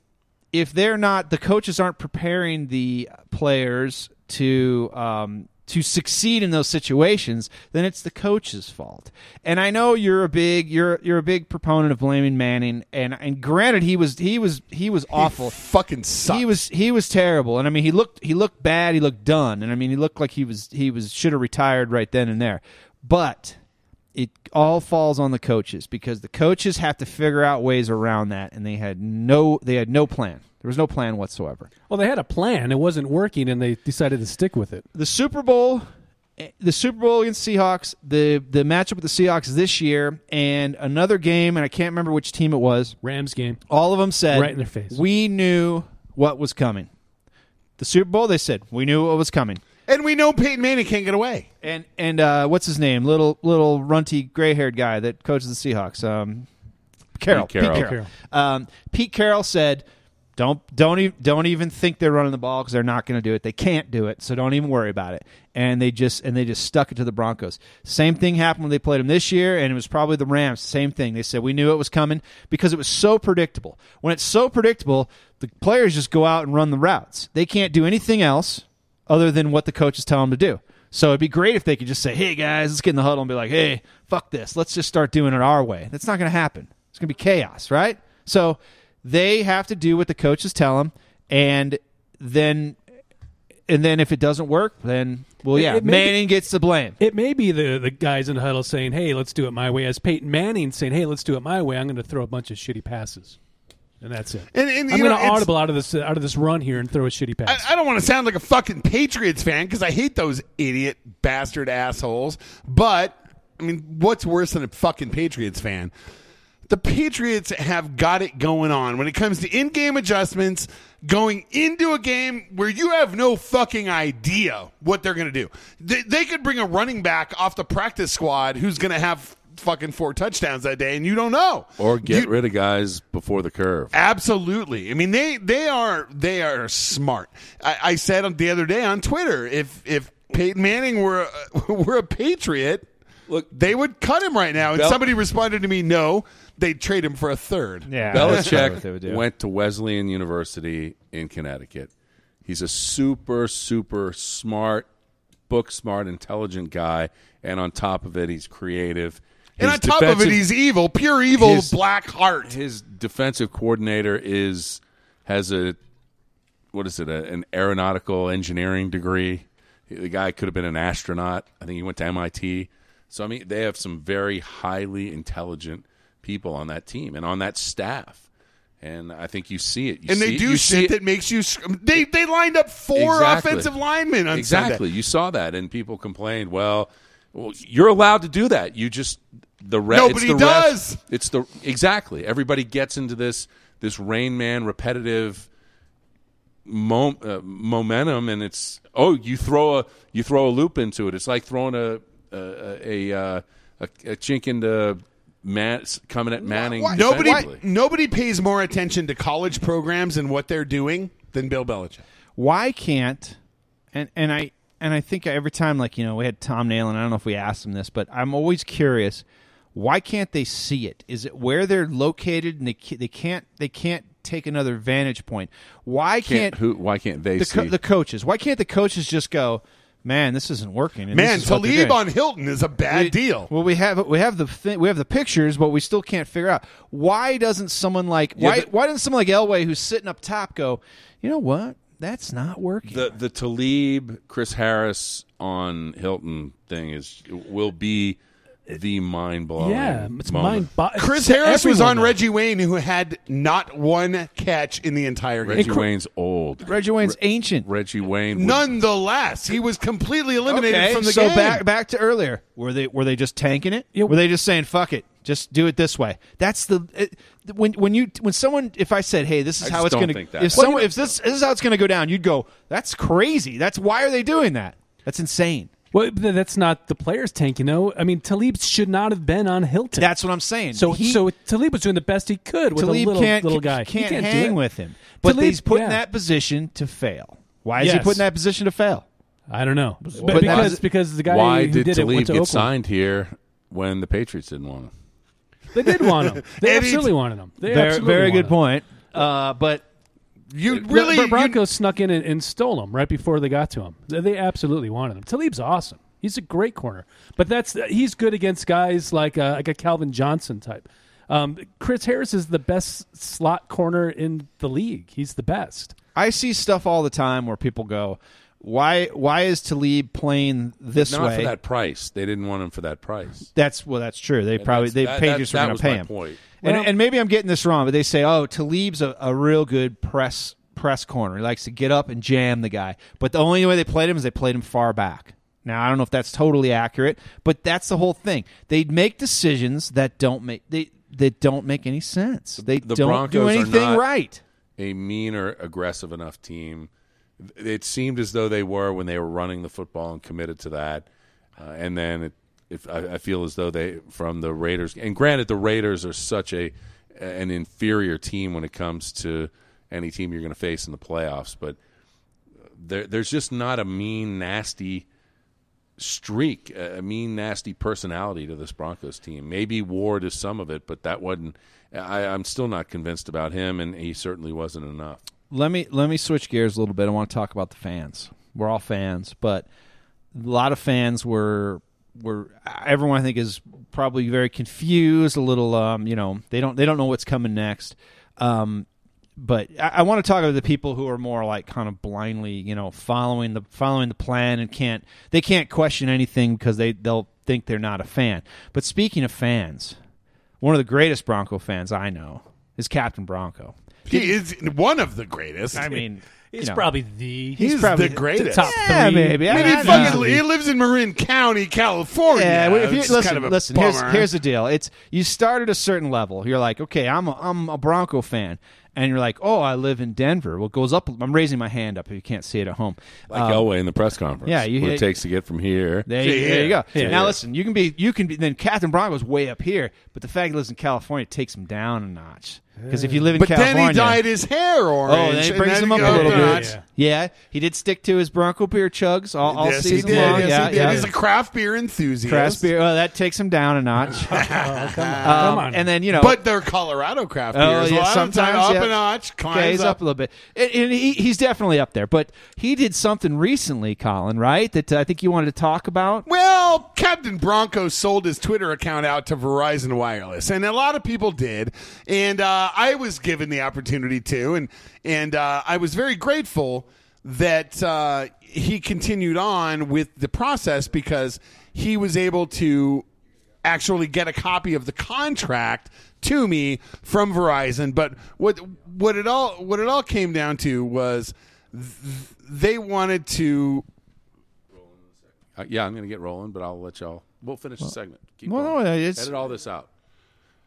if they're not, the coaches aren't preparing the players to um, to succeed in those situations, then it's the coach's fault. And I know you're a big you're you're a big proponent of blaming Manning, and and granted he was he was he was awful. fucking sucks. He was he was terrible, and I mean he looked he looked bad. He looked done, and I mean he looked like he was he was should have retired right then and there. But it all falls on the coaches because the coaches have to figure out ways around that, and they had no they had no plan. There was no plan whatsoever. Well, they had a plan. It wasn't working, and they decided to stick with it. The Super Bowl, eh, the Super Bowl against Seahawks, the the matchup with the Seahawks this year, and another game, and I can't remember which team it was. Rams game. All of them said Right in their face. We knew what was coming. The Super Bowl, they said we knew what was coming. And we know Peyton Manning can't get away. And and uh, what's his name? Little little runty gray haired guy that coaches the Seahawks. Um, Carroll. Pete Carroll. Pete Carroll. Um, Pete Carroll said, "Don't don't even don't even think they're running the ball because they're not going to do it. They can't do it, so don't even worry about it." And they just and they just stuck it to the Broncos. Same thing happened when they played them this year, and it was probably the Rams. Same thing. They said we knew it was coming because it was so predictable. When it's so predictable, the players just go out and run the routes. They can't do anything else other than what the coaches tell them to do. So it'd be great if they could just say, "Hey guys, let's get in the huddle and be like, hey, fuck this. Let's just start doing it our way." That's not going to happen. It's going to be chaos, right? So they have to do what the coaches tell them, and then and then if it doesn't work, then Well, yeah, Manning gets the blame. It may be the the guys in the huddle saying, "Hey, let's do it my way," as Peyton Manning saying, "Hey, let's do it my way." I'm going to throw a bunch of shitty passes, and that's it. And- and, I'm going to audible out of this uh, out of this run here and throw a shitty pass. I, I don't want to sound like a fucking Patriots fan because I hate those idiot bastard assholes. But I mean, what's worse than a fucking Patriots fan? The Patriots have got it going on when it comes to in-game adjustments. Going into a game where you have no fucking idea what they're going to do. They, they could bring a running back off the practice squad who's going to have fucking four touchdowns that day, and you don't know. Or get You- rid of guys before the curve. Absolutely. I mean, they they are they are smart. I, I said the other day on Twitter, if if Peyton Manning were a, were a Patriot, Look, they would cut him right now. And Bel- somebody responded to me, no, they'd trade him for a third. Yeah, that's probably what they Belichick went to Wesleyan University in Connecticut. He's a super, super smart, book smart, intelligent guy, and on top of it, he's creative. And on top of it, he's evil, pure evil, his- black heart. his defensive coordinator is has a what is it a, an aeronautical engineering degree the guy could have been an astronaut i think he went to mit so i mean they have some very highly intelligent people on that team and on that staff and i think you see it You and they see- do you shit that makes you. sc- They they lined up four Exactly. offensive linemen on exactly Sunday. you saw that and people complained well, well you're allowed to do that you just the re- Nobody it's the ref- does. it's the exactly everybody gets into this this rain man repetitive mom, uh, momentum and it's oh you throw a you throw a loop into it it's like throwing a a a, uh, a, a chink into man coming at Manning Nobody defensively. nobody pays more attention to college programs and what they're doing than Bill Belichick. why can't and and I and I think every time like you know we had Tom Nalen and I don't know if we asked him this, but I'm always curious why can't they see it? Is it where they're located and they they can't they can't take another vantage point? Why can't can't, who why can't they the see co- the coaches? Why can't the coaches just go, man, this isn't working? and Man, this is Talib on Hilton is a bad We- deal. Well, we have we have the thi- we have the pictures, but we still can't figure out why doesn't someone like Yeah, why the- why doesn't someone like Elway who's sitting up top go, you know what? That's not working. the the Talib Chris Harris on Hilton thing is will be the mind blowing. yeah, it's moment. mind. bo- Chris to Harris was everyone, on though. Reggie Wayne, who had not one catch in the entire game. Reggie Cr- Wayne's old. Reggie Wayne's ancient. Reggie Wayne. Nonetheless, he was completely eliminated Okay, from the so game. back back to earlier. Were they were they just tanking it? Yeah. Were they just saying fuck it, just do it this way? That's the it, when when you when someone if I said hey this is I how it's going to think that if happens. someone if this, this is how it's going to go down you'd go that's crazy that's why are they doing that that's insane Well, but that's not the players tank, you know. I mean, Talib should not have been on Hilton. that's what I'm saying so he, so Talib was doing the best he could with Talib a little can't little guy. can't, he can't hang with him but Talib- he's put in that position to fail why is he put in that position to fail I don't know, but But because that- because the guy Why who did did Talib get Oakland. signed here when the Patriots didn't want him? They did want him. They absolutely wanted him. They very, absolutely very good point uh, but you really the you- Broncos snuck in and, and stole him right before they got to him. They, they absolutely wanted him. Talib's awesome. He's a great corner, but that's he's good against guys like a, like a Calvin Johnson type. Um, Chris Harris is the best slot corner in the league. He's the best. I see stuff all the time where people go, "Why? Why is Talib playing this Not way?" for that price. They didn't want him for that price. That's well, that's true. They probably they that- Patriots that- were that going to pay my him. point. And, Well- and maybe I'm getting this wrong, but they say, "Oh, Talib's a, a real good press press corner. He likes to get up and jam the guy." But the only way they played him is they played him far back. Now I don't know if that's totally accurate, but that's the whole thing. They make decisions that don't make they that don't make any sense. They the don't Broncos do are anything not- right. A mean or aggressive enough team. It seemed as though they were when they were running the football and committed to that. Uh, and then it, if I, I feel as though they from the Raiders, and granted the Raiders are such a an inferior team when it comes to any team you're going to face in the playoffs, but there, there's just not a mean, nasty streak, a mean, nasty personality to this Broncos team. Maybe Ward is some of it, but that wasn't. I, I'm still not convinced about him, and he certainly wasn't enough. let me let me switch gears a little bit. I want to talk about the fans. We're all fans, but a lot of fans were were everyone I think is probably very confused, a little um, you know, they don't they don't know what's coming next. Um, but I, I want to talk about the people who are more like kind of blindly, you know, following the following the plan and can't they can't question anything because they they'll think they're not a fan. But speaking of fans, one of the greatest Bronco fans I know is Captain Bronco. He is one of the greatest. I mean, He's you know, probably the he's, probably the greatest. top yeah, three. maybe. I mean, he, fucking, he lives in Marin County, California. Yeah, well, if you, It's listen, kind of a listen. Here's, bummer. here's the deal. It's you start at a certain level. You're like, okay, I'm a, I'm a Bronco fan, and you're like, oh, I live in Denver. Well, it goes up. I'm raising my hand up if you can't see it at home. Like Um, Elway in the press conference. yeah, you what hit- it takes to get from here. There you, Yeah. there you go. Yeah. Now Yeah. listen, you can be you can be then Captain Bronco's way up here, but the fact he lives in California takes him down a notch. Because if you live in But California, then he dyed his hair orange. Oh, then it and brings him up a little bit. Yeah. Yeah, he did stick to his Bronco beer chugs all, all yes, he season did. long. Yes, yeah, he did. yeah. He's a craft beer enthusiast. craft beer. Well, that takes him down a notch. Oh, come on, Um, come on. and then you know, But they're Colorado craft Oh, beers. yeah, a lot of the time sometimes, up yeah. a notch, climbs Okay, he's up. up a little bit, and, and he, he's definitely up there. But he did something recently, Colin, right? That I think you wanted to talk about. Well, Captain Bronco sold his Twitter account out to Verizon Wireless, and a lot of people did, and uh, I was given the opportunity to, and and uh, I was very grateful that uh, he continued on with the process because he was able to actually get a copy of the contract to me from Verizon. But what what it all what it all came down to was th- they wanted to Uh, yeah, I'm going to get rolling, but I'll let y'all. We'll finish the segment. Keep well, going. no, it's- Edit all this out.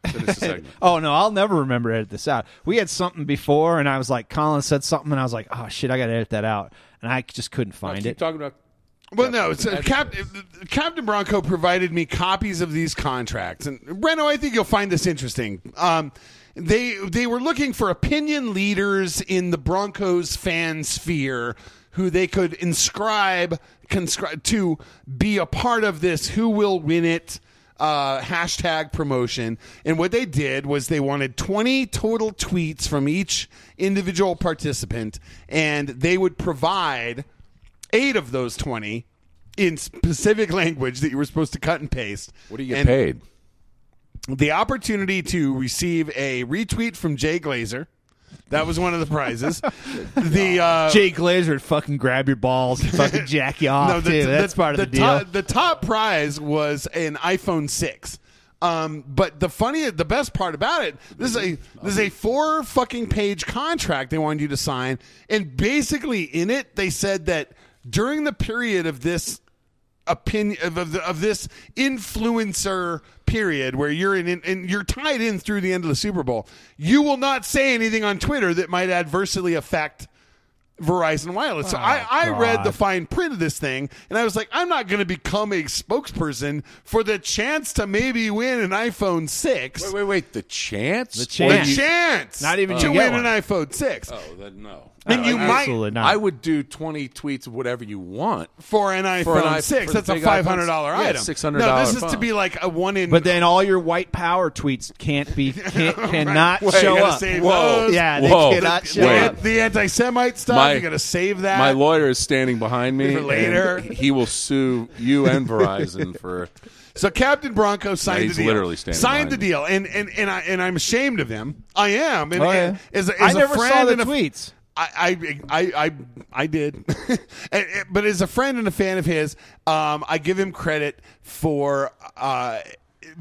Finish the segment. Oh no, I'll never remember to edit this out. We had something before, and I was like, Colin said something, and I was like, oh shit, I got to edit that out, and I just couldn't find Keep it. talking about. Well, no. So Cap- Captain Bronco provided me copies of these contracts, and Renaud, I think you'll find this interesting. Um, they they were looking for opinion leaders in the Broncos fan sphere who they could inscribe conscribe to be a part of this. Who will win it? Uh, hashtag promotion. And what they did was they wanted 20 total tweets from each individual participant, and they would provide eight of those 20 in specific language that you were supposed to cut and paste. What do you get And paid? The opportunity to receive a retweet from Jay Glazer. That was one of the prizes. the uh, Jay Glazer would fucking grab your balls and fucking jack you off too. That's part of the, deal. Top, the top prize was an iPhone six. Um, but the funny, the best part about it, this is a this is a four fucking page contract they wanted you to sign, and basically in it they said that during the period of this opinion of, of, of this influencer period where you're in, in and you're tied in through the end of the Super Bowl, you will not say anything on Twitter that might adversely affect Verizon Wireless. So I, oh, I read the fine print of this thing and I was like, I'm not going to become a spokesperson for the chance to maybe win an iPhone 6. Wait, wait, wait. The chance? The The chance. chance. Not even to you win get an iPhone 6. Oh, then no. And you might Absolutely not. I would do 20 tweets of whatever you want. for an iPhone For an i- 6. for That's a big $500 iPhones. Yeah, item. $600 No, this is to phone. be like a one in but then all your white power tweets can't be can't, cannot Wait, show you gotta up. save Whoa. those. Yeah, they Whoa. cannot The, show Wait. up. the anti-Semite stuff. My- you got to save that. My lawyer is standing behind me. For later. He will sue you and Verizon for. So Captain Bronco signed he's the deal. literally standing signed the behind me. deal, and and and I and I'm ashamed of him. I am. And, Oh, and yeah. as, a- I as a never friend saw the and a- tweets. I, I, I, I, did, but as a friend and a fan of his, um, I give him credit for uh,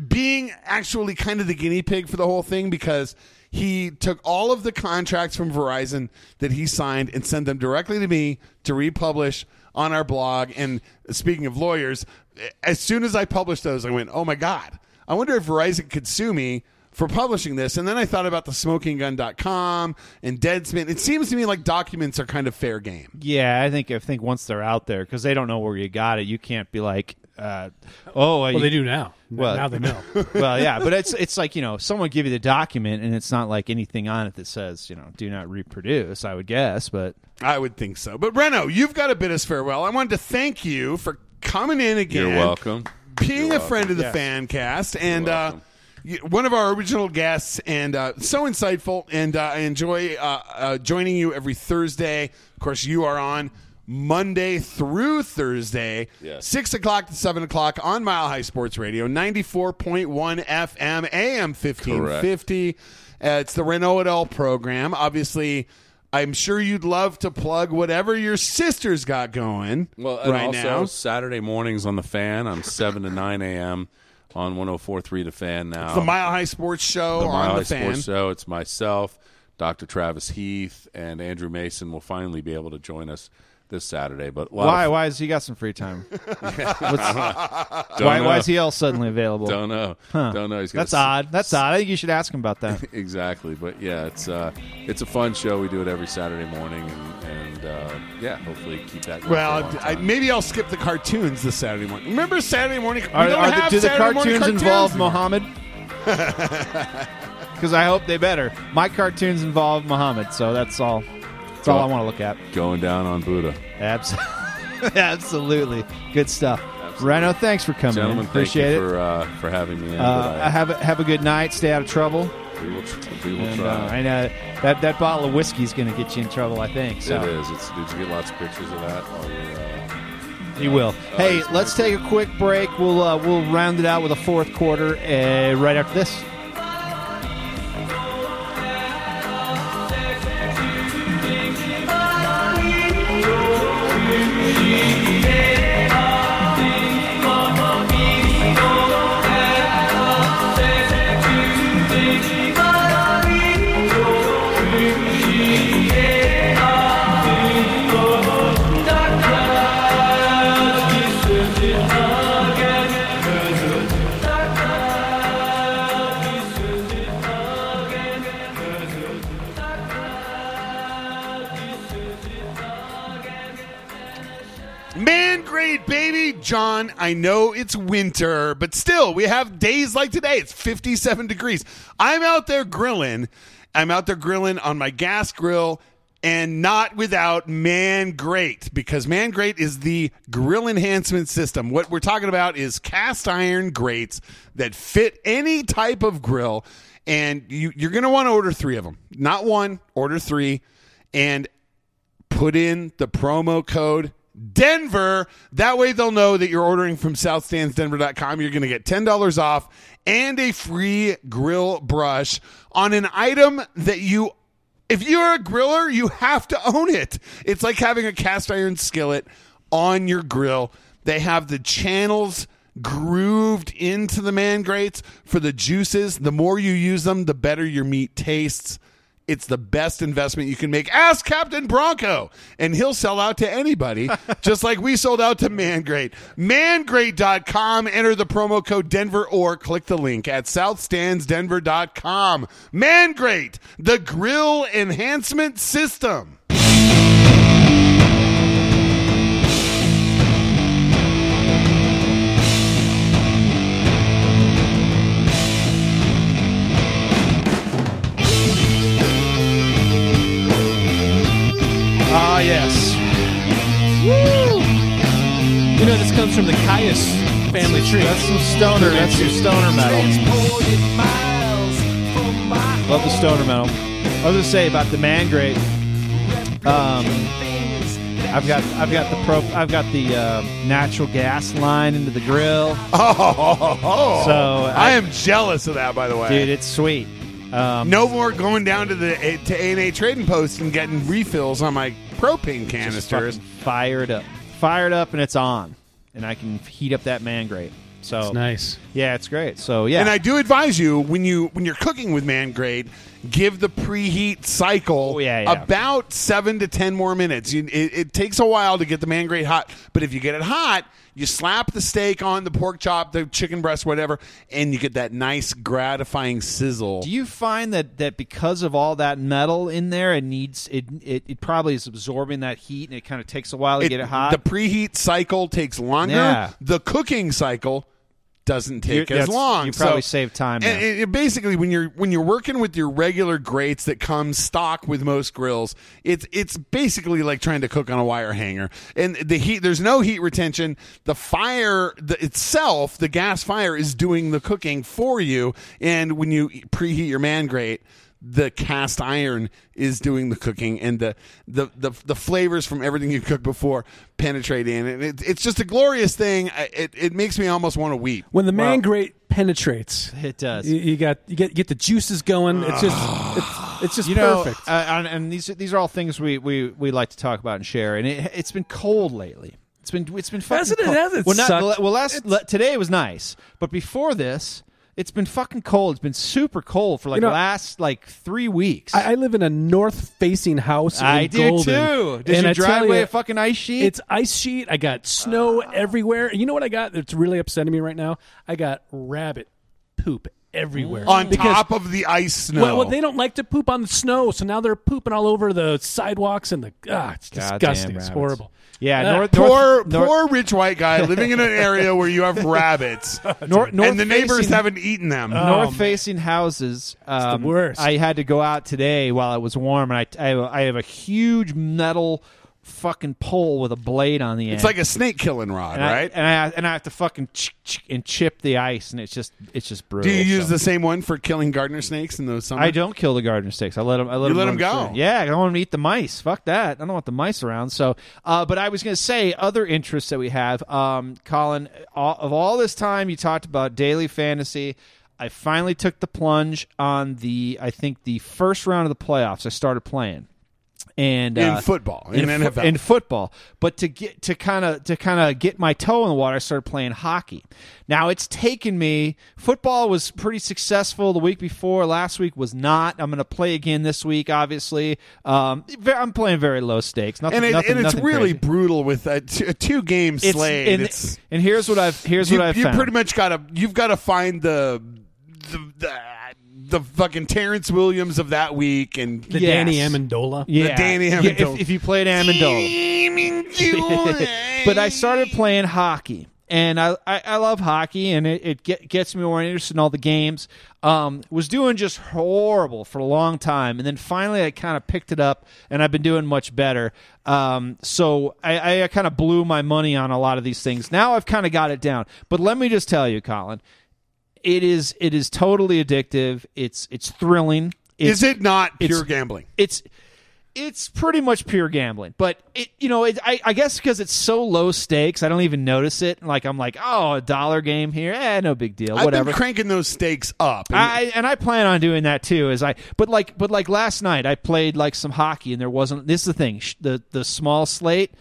being actually kind of the guinea pig for the whole thing because he took all of the contracts from Verizon that he signed and sent them directly to me to republish on our blog. And speaking of lawyers, as soon as I published those, I went, "Oh my god! I wonder if Verizon could sue me." For publishing this, and then I thought about the smokinggun.com and Deadspin. It seems to me like documents are kind of fair game. Yeah, I think I think once they're out there because they don't know where you got it, you can't be like, uh, oh, well, they do now. Well- now they know. well, yeah, but it's it's like you know, someone give you the document, and it's not like anything on it that says you know, do not reproduce. I would guess, but I would think so. But Renaud, you've got to bid us farewell. I wanted to thank you for coming in again. You're welcome. being You're a friend of the Yes. fan cast and You're uh, welcome. y- one of our original guests and uh, so insightful and uh, I enjoy uh, uh, joining you every Thursday. Of course, you are on Monday through Thursday, Yes. 6 o'clock to 7 o'clock on Mile High Sports Radio, 94.1 FM, AM 1550. Uh, it's the Renaud L program. Obviously, I'm sure you'd love to plug whatever your sister's got going Well, right also now. Saturday mornings on the Fan on seven to nine a.m. on 104.3 The Fan now. It's the Mile High Sports Show the on Mile the High fan. Sports Show. It's myself, Dr. Travis Heath, and Andrew Mason will finally be able to join us this Saturday. But Why? of- Why has he got some free time? What's- why, know. why is he all suddenly available? Don't know. Huh. Don't know. He's That's a s- odd. That's odd. I think you should ask him about that. exactly. But yeah, it's uh, it's a fun show. We do it every Saturday morning, and, and uh, yeah, hopefully keep that. Going Well, for a long I, maybe I'll skip the cartoons this Saturday morning. Remember Saturday morning? We don't are the, have do Saturday morning cartoons, cartoons involve anymore. Mohammed? Because I hope they better. My cartoons involve Muhammad, so that's all. That's all I want to look at. going down on Buddha. Abs- Absolutely, good stuff. Renaud, thanks for coming. Gentlemen, in. Appreciate you it. for uh, for having me. In, uh, I, have a, have a good night. Stay out of trouble. we will, we will And, try. uh, I know that that bottle of whiskey is going to get you in trouble. I think so. It is. It's, did you get lots of pictures of that? While you're, uh, He will. Hey, let's take a quick break. We'll uh, we'll round it out with a fourth quarter uh, right after this. John, I know it's winter, but still, we have days like today. It's 57 degrees. I'm out there grilling. I'm out there grilling on my gas grill and not without Man Grate because Man Grate is the grill enhancement system. What we're talking about is cast iron grates that fit any type of grill. And you, you're going to want to order three of them, not one, order three. And put in the promo code Denver. That way they'll know that you're ordering from southstandsdenver.com. You're going to get $10 off and a free grill brush on an item that you if you're a griller, you have to own it. It's like having a cast iron skillet on your grill. They have the channels grooved into the man grates for the juices. The more you use them, the better your meat tastes. It's the best investment you can make. Ask Captain Bronco, and he'll sell out to anybody, just like we sold out to Mangrate. Mangrate.com. Enter the promo code Denver or click the link at southstandsdenver.com. Mangrate, the grill enhancement system. This comes from the Kyuss family tree. That's some stoner. That's some stoner metal. Love the stoner metal. I was gonna say about the man grate. Um, I've got I've got the pro I've got the uh, natural gas line into the grill. Oh, So, I, I- am jealous of that, by the way. Dude, it's sweet. Um, no more going down to the to A and A trading post and getting refills on my propane canisters. fired up, fired up, and it's on, and I can heat up that man grate. So It's nice. yeah, it's great. So yeah, And I do advise you when you when you're cooking with man grate, give the preheat cycle Oh, yeah, yeah. about seven to ten more minutes. You, it, it takes a while to get the man grate hot, but if you get it hot, you slap the steak on the pork chop, the chicken breast, whatever, and you get that nice gratifying sizzle. Do you find that, that because of all that metal in there, it needs it, it it probably is absorbing that heat, and it kind of takes a while to get it hot. The preheat cycle takes longer. Yeah. The cooking cycle doesn't take You- as long. you probably So- save time And, and basically, when you're when you're working with your regular grates that come stock with most grills, it's it's basically like trying to cook on a wire hanger. And the heat, there's no heat retention. The fire the, itself, the gas fire, is doing the cooking for you. And when you preheat your man grate. The cast iron is doing the cooking, and the, the, the, the flavors from everything you cooked before penetrate in, and it, it's just a glorious thing. It, it makes me almost want to weep. When the man Well- grate penetrates. It does. You, you got you get get the juices going. It's just it's, it's just you know, perfect. uh, and, and these these are all things we, we, we like to talk about and share. And it, it's been cold lately. It's been it's been fucking Hasn't it? Has it well, not, sucked? well, last le- today was nice, but before this, it's been fucking cold. It's been super cold for like You know, last like three weeks. I, I live in a north-facing house. I in do Golden, too. Does and your I tell driveway you, a fucking ice sheet? It's ice sheet. I got snow everywhere. And you know what I got? That's really upsetting me right now. I got rabbit poop everywhere on Because- top of the ice snow. Well, well, they don't like to poop on the snow, so now they're pooping all over the sidewalks and the. Ah, it's Goddamn disgusting. It's rabbits. horrible. Yeah, Uh, north, poor, north, poor rich white guy living in an area where you have rabbits, north, and the neighbors facing- haven't eaten them. north facing houses. Um, worst. I had to go out today while it was warm, and I I have, a, I have a huge metal fucking pole with a blade on the end. it's like a snake killing rod, and I, right? and I and I have to fucking ch- ch- and chip the ice, and it's just it's just brutal. Do you use so. the same one for killing gardener snakes in those summer? I don't kill the gardener snakes. I let them. I let You them let run 'em go? free. Yeah, I don't want them to eat the mice. Fuck that. I don't want the mice around. So, uh, but I was going to say other interests that we have. Um, Colin, all, of all this time you talked about daily fantasy. I finally took the plunge on the. I think the first round of the playoffs. I started playing. And In uh, football, in fu- NFL. in football. But to get to kind of to kind of get my toe in the water, I started playing hockey. Now it's taken me. Football was pretty successful the week before. Last week was not. I'm going to play again this week. Obviously, um, I'm playing very low stakes. Nothing, and, it, nothing, and it's really crazy. brutal with a, t- a two game slate. and, and here's what I've here's you, what I've you found. pretty much got to you've got to find the the, the the fucking Terrance Williams of that week and The Yes. Danny Amendola. yeah, Danny Yeah, Amendola. if, if you played Amendola. but I started playing hockey, and I I, I love hockey, and it, it get, gets me more interested in all the games. Um, was doing just horrible for a long time, and then finally I kind of picked it up, and I've been doing much better. Um, so I, I kind of blew my money on a lot of these things. Now I've kind of got it down. But let me just tell you, Colin, it is it is totally addictive. It's it's thrilling. It's, is it not pure gambling? it's it's pretty much pure gambling but it you know it, I, I guess because it's so low stakes i don't even notice it like i'm like oh a dollar game here eh no big deal I've whatever been cranking those stakes up. and- I, and I plan on doing that too. As I, but like, but like last night, I played like some hockey, and there wasn't. This is the thing: the the small slate,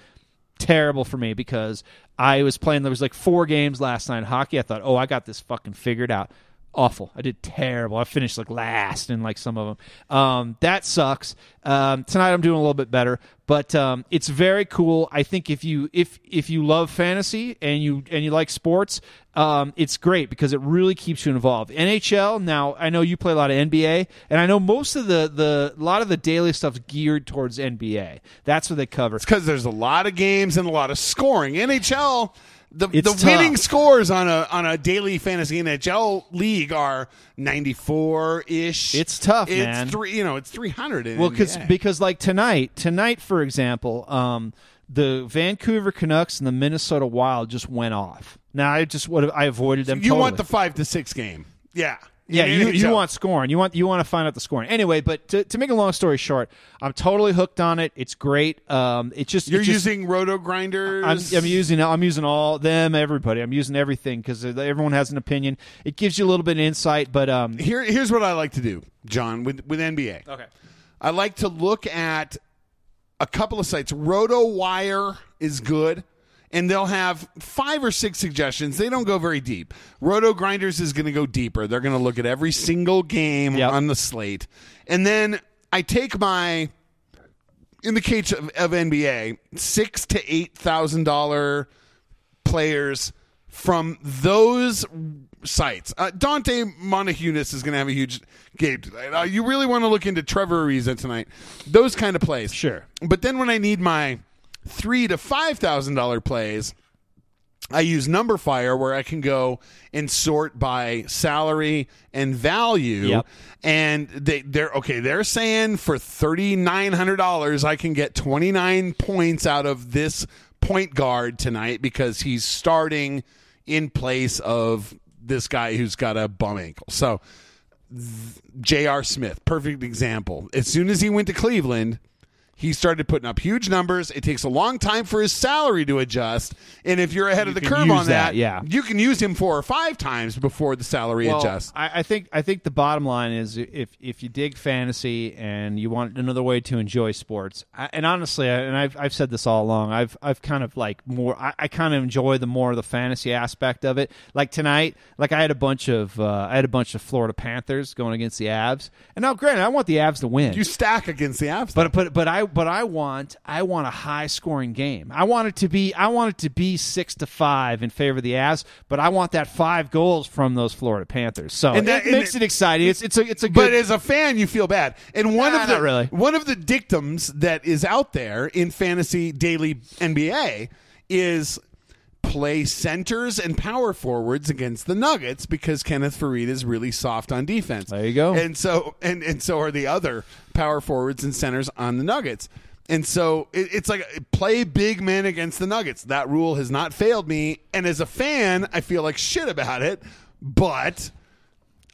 terrible for me because I was playing. There was like four games last night in hockey. I thought, oh, I got this fucking figured out. Awful. I did terrible. I finished like last in like some of them. Um, that sucks. Um, tonight I'm doing a little bit better, but um, it's very cool. I think if you if if you love fantasy and you and you like sports, um, it's great because it really keeps you involved. NHL. Now I know you play a lot of NBA, and I know most of the the a lot of the daily stuff's geared towards NBA. That's what they cover. It's because there's a lot of games and a lot of scoring. NHL, the It's the tough. winning scores on a on a daily fantasy NHL league are 94 ish. It's tough, it's man. Three, you know, it's 300. Well, because because like tonight, tonight for example, um, the Vancouver Canucks and the Minnesota Wild just went off. Now I just would I avoided them. you totally. want the five to six game, yeah, Yeah, In you, you want scoring. You want you want to find out the scoring. Anyway, but to, to make a long story short, I'm totally hooked on it. It's great. Um, it just You're it just- using roto grinders. I'm, I'm using I'm using all them everybody. I'm using everything because everyone has an opinion. It gives you a little bit of insight, but um, Here, here's what I like to do, John, with with NBA. okay. I like to look at a couple of sites. RotoWire is good, and they'll have five or six suggestions. They don't go very deep. Roto Grinders is going to go deeper. They're going to look at every single game Yep. on the slate, and then I take my, in the case of, of NBA, six to eight thousand dollar players from those sites. Uh, Donatas Motiejunas is going to have a huge game tonight. Uh, you really want to look into Trevor Ariza tonight. Those kind of plays. Sure. But then when I need my three to five thousand dollar plays, I use Numberfire where I can go and sort by salary and value. Yep. And they they're okay, they're saying for thirty nine hundred dollars I can get twenty nine points out of this point guard tonight because he's starting in place of this guy who's got a bum ankle. So J.R. Smith, perfect example. As soon as he went to Cleveland, he started putting up huge numbers. It takes a long time for his salary to adjust, and if you're ahead of the curve on that, that, yeah. you can use him four or five times before the salary Well, adjusts. I, I think I think the bottom line is if if you dig fantasy and you want another way to enjoy sports, I, and honestly, I- and I've I've said this all along, I've I've kind of like more I, I kind of enjoy the more of the fantasy aspect of it. Like tonight, like I had a bunch of uh, I had a bunch of Florida Panthers going against the Avs, and now granted, I want the Avs to win. You stack against the Avs, But but but I but I want I want a high scoring game. I want it to be I want it to be six to five in favor of the Avs. But I want that five goals from those Florida Panthers. So And that- it makes it- it exciting. It's it's a it's a good, but as a fan, you feel bad. And one Nah, of the not really. one of the dictums that is out there in fantasy daily NBA is play centers and power forwards against the Nuggets because Kenneth Faried is really soft on defense. There you go. And so and and so are the other power forwards and centers on the Nuggets. And so it, it's like play big men against the Nuggets. That rule has not failed me. And as a fan, I feel like shit about it. But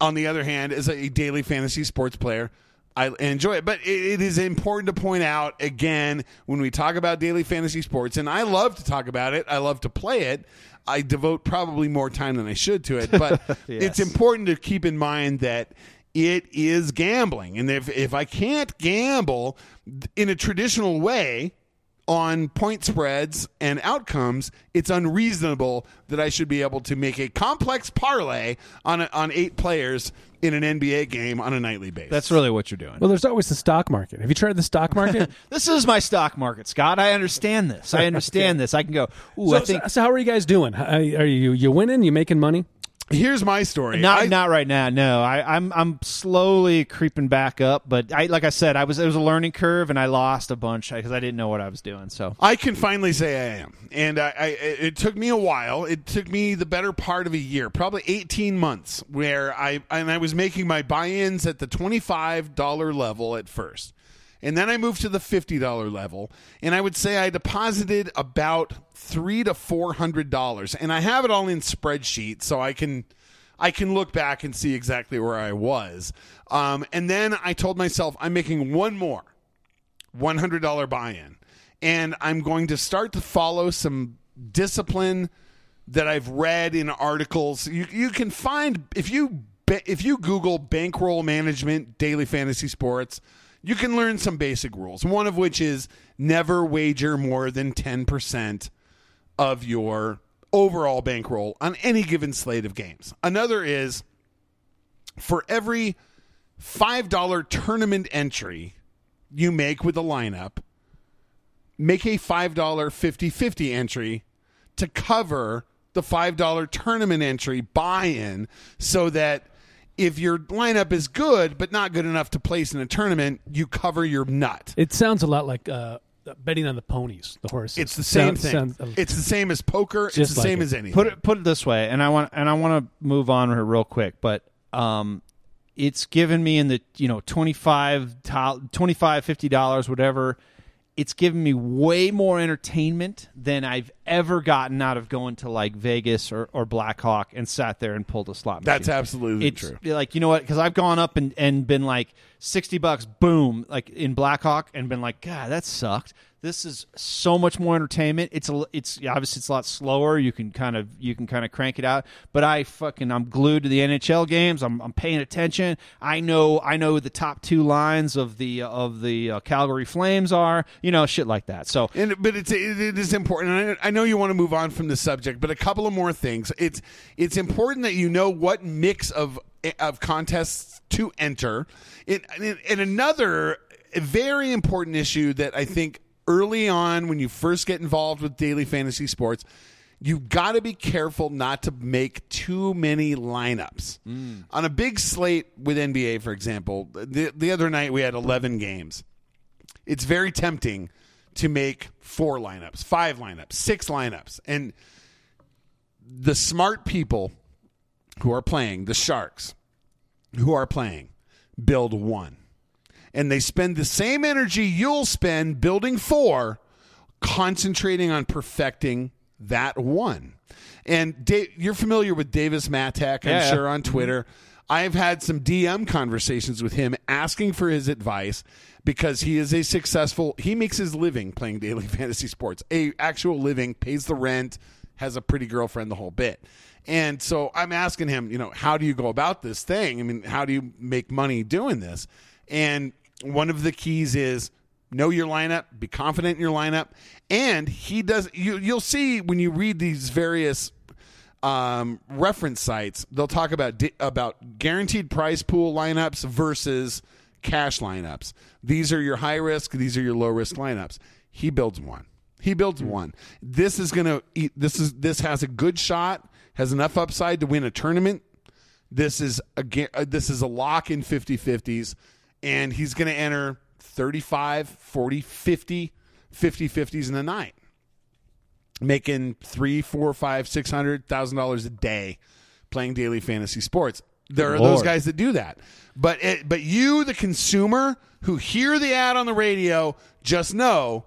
on the other hand, as a daily fantasy sports player, I enjoy it. But it, it is important to point out again when we talk about daily fantasy sports, and I love to talk about it. I love to play it. I devote probably more time than I should to it, but it's important to keep in mind that it is gambling, and if if I can't gamble in a traditional way on point spreads and outcomes, it's unreasonable that I should be able to make a complex parlay on on eight players in an NBA game on a nightly basis. that's really what you're doing. Well, there's always the stock market. Have you tried the stock market? This is my stock market, Scott. I understand this. I understand this. I can go. Ooh, so, I think so, so how are you guys doing? Are are you you winning? You making money? Here's my story. Not I- not right now. No, I, I'm I'm slowly creeping back up. But I like I said, I was it was a learning curve, and I lost a bunch because I didn't know what I was doing. So I can finally say I am, and I, I it took me a while. It took me the better part of a year, probably eighteen months, where I and I was making my buy-ins at the twenty-five dollar level at first, and then I moved to the fifty dollar level, and I would say I deposited about three to four hundred dollars, and I have it all in spreadsheets, so I can. I can look back and see exactly where I was. Um, and then I told myself, I'm making one more. $100 buy in. And I'm going to start to follow some discipline that I've read in articles. You, you can find, if you, if you Google bankroll management, daily fantasy sports, you can learn some basic rules. One of which is never wager more than 10% of your overall bankroll on any given slate of games. Another is for every $5 tournament entry you make with a lineup, make a $5 50 50 entry to cover the $5 tournament entry buy in so that if your lineup is good but not good enough to place in a tournament, you cover your nut. It sounds a lot like uh, betting on the ponies, the horses. It's the same Sound- thing. sound- it's the same as poker. It's the like same it. as anything. put it put it this way, and I want and I want to move on here real quick, but um, it's given me in the you know 25 25 50 dollars whatever. It's given me way more entertainment than I've ever gotten out of going to like Vegas or, or Blackhawk and sat there and pulled a slot. Machine. That's absolutely it's true. like you know what because i've gone up and, and been like 60 bucks boom like in blackhawk and been like god that sucked this is so much more entertainment it's a, it's obviously it's a lot slower you can kind of you can kind of crank it out but i fucking i'm glued to the nhl games i'm, I'm paying attention i know i know the top two lines of the of the uh, calgary flames are you know shit like that so And but it's it, it is important. And I, I know you want to move on from the subject, but a couple of more things. It's it's important that you know what mix of of contests to enter. And, and another very important issue that I think early on when you first get involved with daily fantasy sports. You've got to be careful not to make too many lineups. Mm. On a big slate with NBA, for example, the, the other night we had 11 games it's very tempting to make four lineups, five lineups, six lineups. And the smart people who are playing, the Sharks, who are playing, build one. And they spend the same energy you'll spend building four, concentrating on perfecting that one. And Dave, you're familiar with Davis Mattek, I'm Yeah. sure, on Twitter. I've had some DM conversations with him asking for his advice because he is a successful he makes his living playing daily fantasy sports. A actual living, pays the rent, has a pretty girlfriend, the whole bit. And so I'm asking him, you know, how do you go about this thing? I mean, how do you make money doing this? And one of the keys is know your lineup, be confident in your lineup, and he does. You, you'll see when you read these various um, reference sites, they'll talk about about guaranteed prize pool lineups versus cash lineups. These are your high risk. These are your low risk lineups. He builds one. He builds one. This is gonna. eat- This is this has a good shot. Has enough upside to win a tournament. This is a uh, this is a lock in 50-50s and he's going to enter 35, 40, 50 50-50s in a night. Making three, four, five, six hundred thousand dollars a day playing daily fantasy sports. There are those guys that do that. But it, but you, the consumer who hear the ad on the radio, just know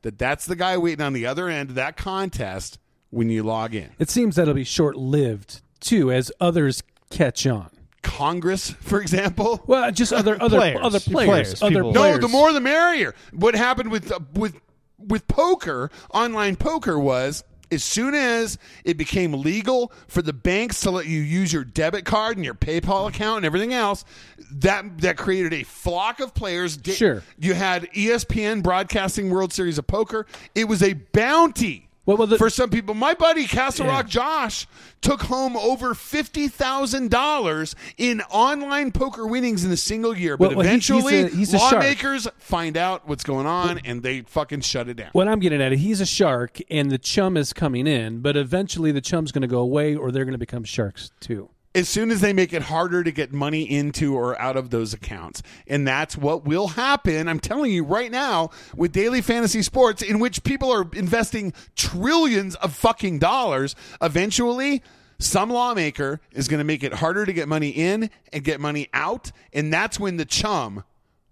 that that's the guy waiting on the other end of that contest when you log in. It seems that'll be short lived too, as others catch on. Congress, for example. Well, just other other Players. other Players, players, other people. No, the more the merrier. What happened with uh, with with poker, online poker was as soon as it became legal for the banks to let you use your debit card and your PayPal account and everything else, that that created a flock of players. Sure. you had ESPN broadcasting World Series of Poker. It was a bounty. Well, the- for some people, my buddy Castle Yeah. Rock Josh took home over fifty thousand dollars in online poker winnings in a single year. But Well, well, he- he's eventually, a- he's a shark. lawmakers find out what's going on and they fucking shut it down. What I'm getting at, is he's a shark, and the chum is coming in, but eventually the chum's going to go away, or they're going to become sharks too. As soon as they make it harder to get money into or out of those accounts. And that's what will happen, I'm telling you right now, with daily fantasy sports, in which people are investing trillions of fucking dollars. Eventually, some lawmaker is going to make it harder to get money in and get money out. And that's when the chum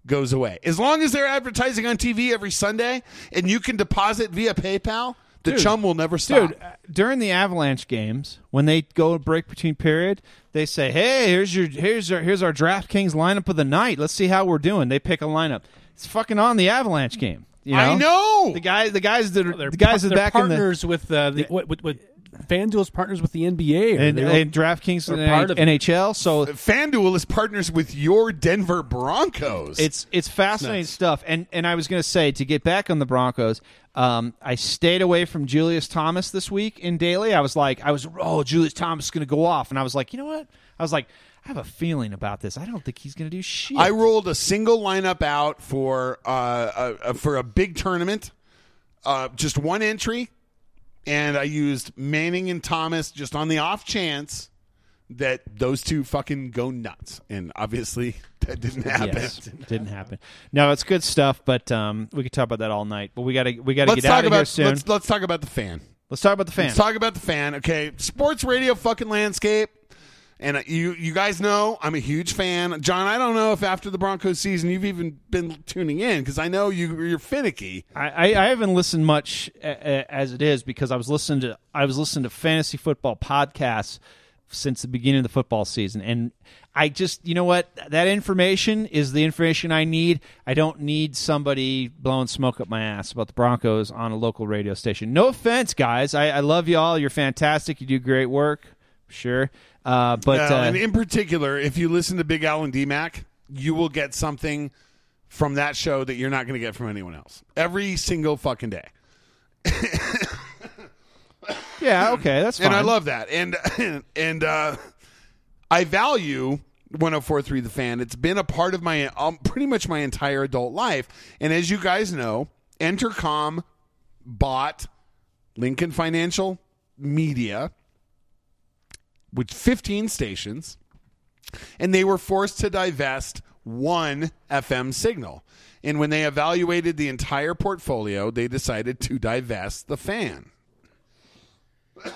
goes away. As long as they're advertising on TV every Sunday and you can deposit via PayPal, the Dude. chum will never stop. Dude, uh, during the Avalanche games, when they go break between period, they say, "Hey, here's your here's our here's our DraftKings lineup of the night. Let's see how we're doing." They pick a lineup. It's fucking on the Avalanche game. You know? I know. the guys. The guys that are the guys par- that they're back in the partners with uh, the what, what, what FanDuel's partners with the NBA, or and, and DraftKings they're and part of. NHL. So FanDuel is partners with your Denver Broncos. It's it's fascinating stuff. And and I was going to say to get back on the Broncos, um, I stayed away from Julius Thomas this week in daily. I was like, I was oh Julius Thomas is going to go off, and I was like, you know what? I was like, I have a feeling about this. I don't think he's going to do shit. I rolled a single lineup out for uh, a, a, for a big tournament, uh, just one entry, and I used Manning and Thomas just on the off chance that those two fucking go nuts, and obviously that didn't happen. Yes, didn't happen. No, it's good stuff, but um, we could talk about that all night. But we got to we got to Let's get out talk of here soon. let's let's talk about the fan. Let's talk about the fan. Let's talk about the fan. Okay, sports radio fucking landscape. And you you guys know I'm a huge fan. John, I don't know if after the Broncos season you've even been tuning in because I know you you're finicky. I, I, I haven't listened much as it is because I was listening to I was listening to fantasy football podcasts since the beginning of the football season, and I just you know what that information is the information I need. I don't need somebody blowing smoke up my ass about the Broncos on a local radio station. No offense, guys. I, I love you all. You're fantastic. You do great work. Sure, uh, but Uh, and in particular, if you listen to Big Al and D-Mac, you will get something from that show that you're not going to get from anyone else every single fucking day. yeah, okay, that's fine. and I love that. And and uh, I value 104.3 The Fan. It's been a part of my um, pretty much my entire adult life. And as you guys know, Entercom bought Lincoln Financial Media with 15 stations, and they were forced to divest one FM signal. And when they evaluated the entire portfolio, they decided to divest the fan.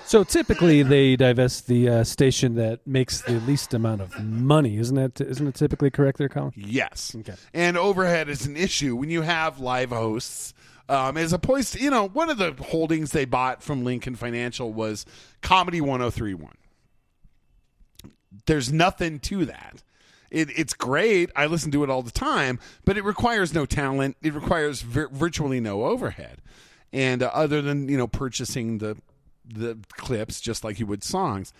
So typically they divest the uh, station that makes the least amount of money, isn't that? Isn't it typically correct there, Colin? Yes. Okay. And overhead is an issue when you have live hosts. Um, as opposed to, you know, one of the holdings they bought from Lincoln Financial was Comedy 1031. There's nothing to that. It, it's great. I listen to it all the time, but it requires no talent. It requires vir- virtually no overhead, and uh, other than you know purchasing the the clips just like you would songs.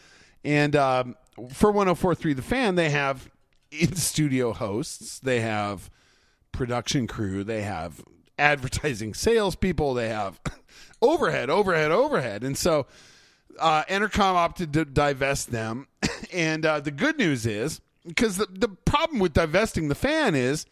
And um, for 104.3 The Fan, they have in studio hosts, they have production crew, they have advertising salespeople, they have overhead, overhead, overhead. And so uh, Entercom opted to divest them. and uh, the good news is because the, the problem with divesting the fan is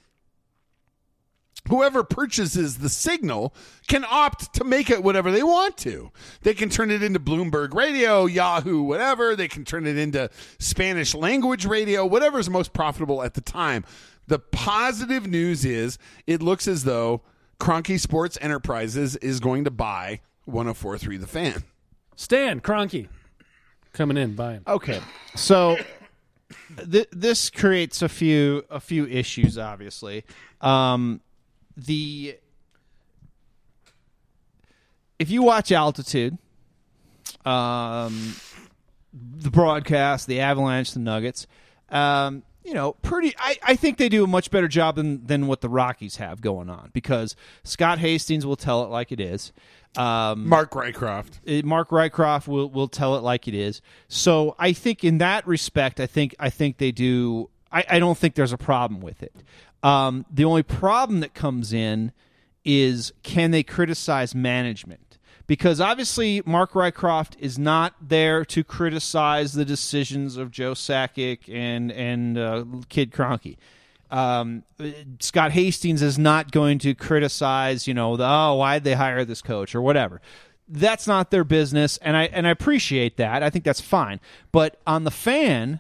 whoever purchases the signal can opt to make it whatever they want to. They can turn it into Bloomberg Radio, Yahoo, whatever. They can turn it into Spanish language radio, whatever's most profitable at the time. The positive news is it looks as though Kroenke Sports Enterprises is going to buy 1043 The Fan. Stan Kroenke coming in, buying. Okay, so th- this creates a few a few issues. Obviously, um, the if you watch Altitude, um, the broadcast, the Avalanche, the Nuggets, um, you know, pretty. I, I think they do a much better job than than what the Rockies have going on because Scott Hastings will tell it like it is. Um, Mark Rycroft. it- Mark Rycroft will will tell it like it is. So I think in that respect, I think I think they do. I, I don't think there's a problem with it. Um, the only problem that comes in is can they criticize management? Because obviously Mark Rycroft is not there to criticize the decisions of Joe Sakic and and uh, Kid Kroenke um, Scott Hastings is not going to criticize, you know, the, oh, why'd they hire this coach or whatever. That's not their business, and I and I appreciate that. I think that's fine. But on the fan,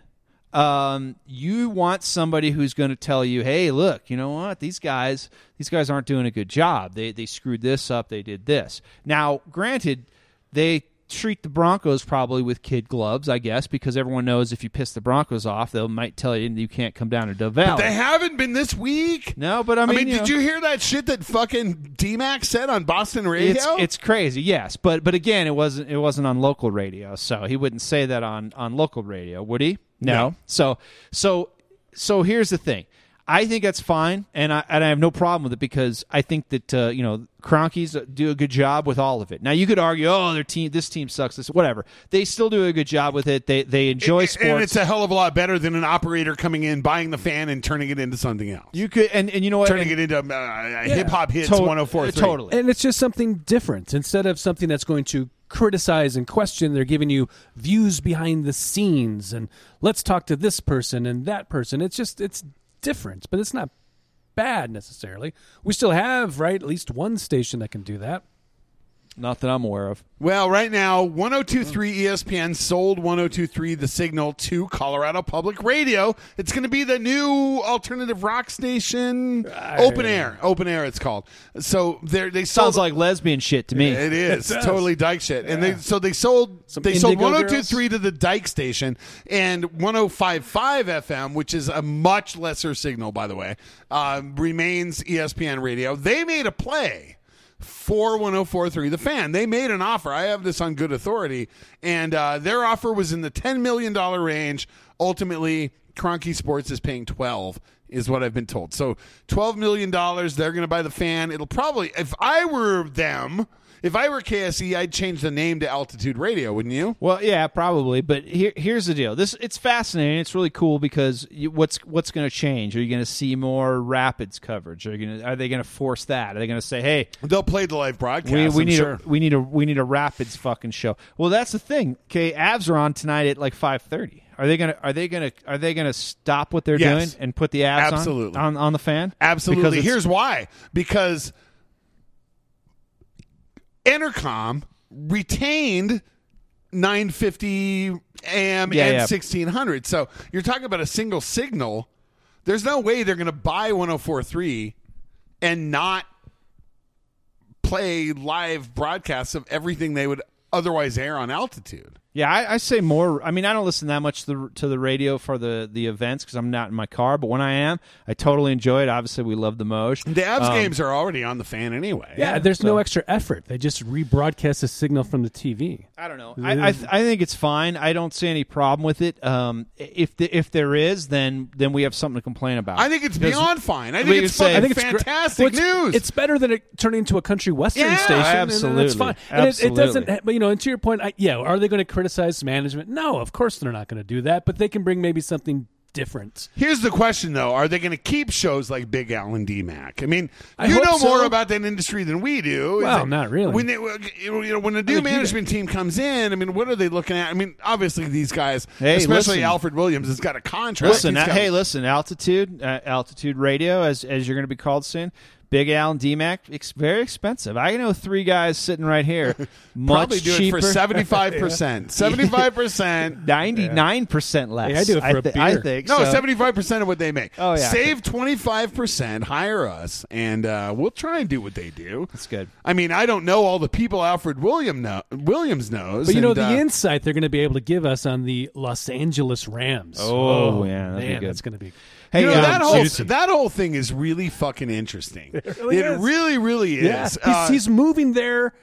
um, you want somebody who's going to tell you, hey, look, you know what? These guys, these guys aren't doing a good job. They they screwed this up. They did this. Now, granted, they treat the Broncos probably with kid gloves, I guess, because everyone knows if you piss the Broncos off, they might tell you you can't come down to Dove Valley. They haven't been this week. No, but I I mean, mean, you did know, you hear that shit that fucking D-Max said on Boston Radio? It's it's crazy, yes, but but again, it wasn't it wasn't on local radio, so he wouldn't say that on on local radio, would he? No. No. So so so here's the thing. I think that's fine, and I and I have no problem with it because I think that uh, you know Kroenkes do a good job with all of it. Now you could argue, oh, their team, this team sucks, this whatever. They still do a good job with it. They they enjoy And- sports. And it's a hell of a lot better than an operator coming in, buying the fan, and turning it into something else. you could and, and you know what? turning And- it into uh, hip hop hits to- 104 Totally. And it's just something different. Instead of something that's going to criticize and question, they're giving you views behind the scenes and let's talk to this person and that person. It's just it's different, but it's not bad necessarily. We still have, right, at least one station that can do that. Not that I'm aware of. Well, right now, 1023 ESPN sold 1023 The Signal to Colorado Public Radio. It's going to be the new alternative rock station, Open Air. Open Air, it's called. So they're, they sold. Sounds like lesbian shit to me. It is totally Dyke shit, and they so they sold Some they sold Indigo 1023 to the Dyke station and 1055 FM, which is a much lesser signal, by the way, uh, remains ESPN radio. They made a play for 1043 the fan they made an offer. I have this on good authority. And uh, their offer was in the $10 million range. Ultimately Kroenke sports is paying 12 is what i've been told. So $12 million they're going to buy the fan. It'll probably if i were them if i were kse i'd change the name to altitude radio wouldn't you Well, yeah, probably. But here, here's the deal. This it's fascinating. It's really cool because you, what's what's going to change? Are you going to see more rapids coverage? Are you going are they going to force that? Are they going to say, hey, they'll play the live broadcast we, we need sure. a we need a we need a rapids fucking show? Well, that's the thing. Okay, Avs are on tonight at like five thirty. Are they gonna are they gonna are they gonna stop what they're Yes. doing and put the Avs Absolutely. on, on on the fan? Absolutely. Here's why. Because Entercom retained 950 AM Yeah, and yeah. 1600. So you're talking about a single signal. There's no way they're going to buy 1043 and not play live broadcasts of everything they would otherwise air on altitude. Yeah, I, I say more. I mean, I don't listen that much to the, to the radio for the, the events because I'm not in my car. But when I am, I totally enjoy it. Obviously, we love the Moj. The Avs Um, games are already on the fan anyway. Yeah, there's no extra effort. They just rebroadcast the signal from the TV. I don't know. I I, th- I think it's fine. I don't see any problem with it. Um, if the, if there is, then then we have something to complain about. I think it's Because beyond fine. I we think it's say- fucking I think it's gr- fantastic well, news. It's better than it turning into a country western Yeah, station. and- and absolutely. that's fine. And it, it doesn't. But you know, and to your point, I, yeah, are they going to criticize management? No, of course they're not going to do that. But they can bring maybe something different. Here's the question, though: Are they going to keep shows like Big Al and D-Mac? I mean, I you hope know more about that industry than we do. Well, it- not really. When they, you know, when a new management team comes in, I mean, what are they looking at? I mean, obviously these guys, Hey, especially listen. Alfred Williams, has got a contract. Listen, uh, got- hey, listen, altitude, uh, altitude radio, as as you're going to be called soon. Big Al and DMAC, it's very expensive. I know three guys sitting right here, much probably do cheaper, it for seventy five percent. Seventy five percent. ninety nine percent less. Hey, I do it for a thi- I beer. think No, so. seventy five percent of what they make. Oh, yeah. Save twenty five percent. Hire us, and uh, we'll try and do what they do. That's good. I mean, I don't know all the people Alfred William know, Williams knows. But you know the uh, insight they're going to be able to give us on the Los Angeles Rams. Oh, yeah, that'd be man, good. that's going to be. Hey, you know, um, that whole juicy. that whole thing is really fucking interesting. It really is. really, really is. Yeah, he's, Uh, he's moving there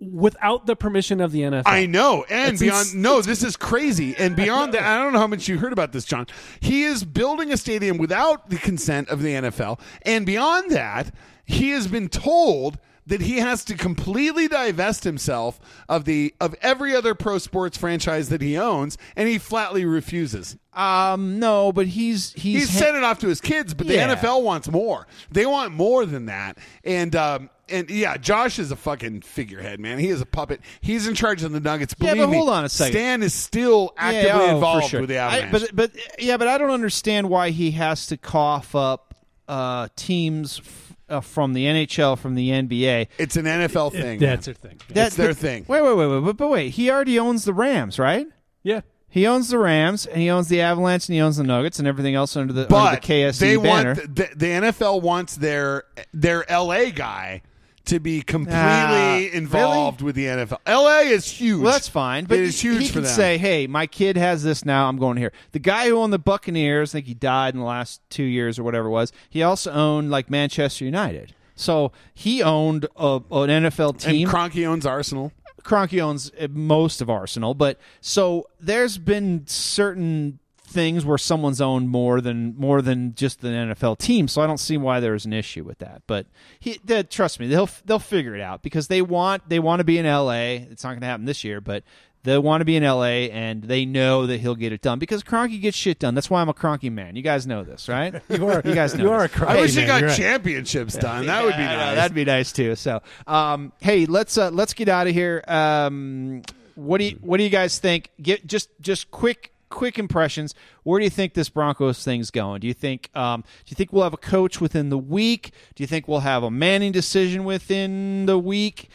without the permission of the NFL. I know, and It's beyond. ins- no, this is crazy. And beyond that, I don't know how much you heard about this, John. He is building a stadium without the consent of the NFL, and beyond that, he has been told that he has to completely divest himself of the of every other pro sports franchise that he owns, and he flatly refuses. Um, no, but he's he's, He's sent it off to his kids, but the NFL wants more. They want more than that. And um, and yeah, Josh is a fucking figurehead, man. He is a puppet. He's in charge of the Nuggets. Yeah, Believe but me, hold on a second. Stan is still actively Yeah, oh, involved sure. with the I- Avalanche. but but yeah, but I don't understand why he has to cough up uh, teams f- uh, from the NHL, from the NBA. it's an NFL thing. That's their thing. That- It's their but- thing. Wait, wait, wait, wait, but, but wait. He already owns the Rams, right? Yeah. He owns the Rams, and he owns the Avalanche, and he owns the Nuggets, and everything else under the, under the KSE they banner. want the, the NFL wants their their LA guy to be completely Ah, involved with the NFL. LA is huge. Well, that's fine, but it is huge he for can them. say, "Hey, my kid has this now. I'm going here." The guy who owned the Buccaneers, I think he died in the last two years or whatever it was. He also owned like Manchester United, so he owned a, an NFL and team. Kroenke owns Arsenal. Kroenke owns uh, most of Arsenal, but so there's been certain things where someone's owned more than more than just the NFL team. So I don't see why there's an issue with that. But he, they, trust me, they'll they'll figure it out because they want they want to be in LA. It's not going to happen this year, but they want to be in LA and they know that he'll get it done because Kroenke gets shit done. That's why I'm a Kroenke man. You guys know this, right? you are. You guys know. You are this. a I wish Hey, he got right. championships done. That would be I know, nice. That'd be nice too. So, um, hey, let's uh, let's get out of here. Um, what do you what do you guys think? Get just just quick quick impressions. Where do you think this Broncos thing's going? Do you think um, do you think we'll have a coach within the week? Do you think we'll have a Manning decision within the week?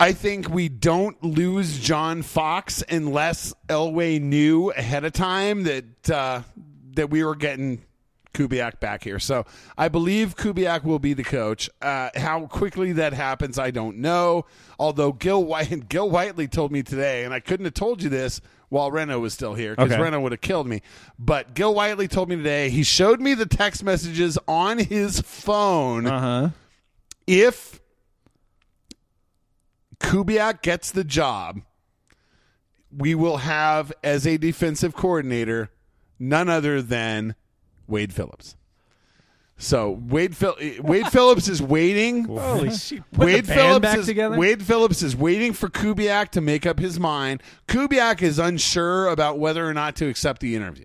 I think we don't lose John Fox unless Elway knew ahead of time that uh, that we were getting Kubiak back here. So I believe Kubiak will be the coach. Uh, how quickly that happens, I don't know. Although Gil White, Gil Whiteley told me today, and I couldn't have told you this while Renaud was still here because Okay. Renaud would have killed me. But Gil Whiteley told me today he showed me the text messages on his phone. Uh huh. If Kubiak gets the job, we will have as a defensive coordinator none other than Wade Phillips. So Wade Phil- Wade Phillips is waiting. Holy shit. Put Wade the band Phillips back is together? Wade Phillips is waiting for Kubiak to make up his mind. Kubiak is unsure about whether or not to accept the interview.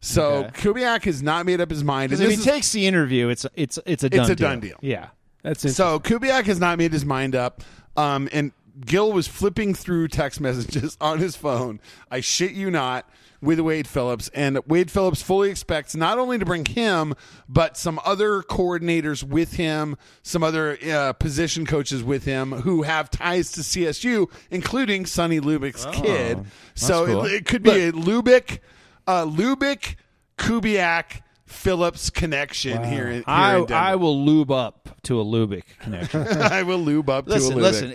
So Okay. Kubiak has not made up his mind. Because And if this he is- takes the interview, it's it's it's a done It's a deal. done deal. Yeah. That's it. So Kubiak has not made his mind up. Um, and Gil was flipping through text messages on his phone. I shit you not. With Wade Phillips, and Wade Phillips fully expects not only to bring him, but some other coordinators with him, some other uh, position coaches with him who have ties to CSU, including Sonny Lubick's kid. So cool. it, it could be a Lubick, uh, Lubick, Kubiak, Phillips connection here. in- here I, I will lube up to a Lubick connection. I will lube up listen, to a listen.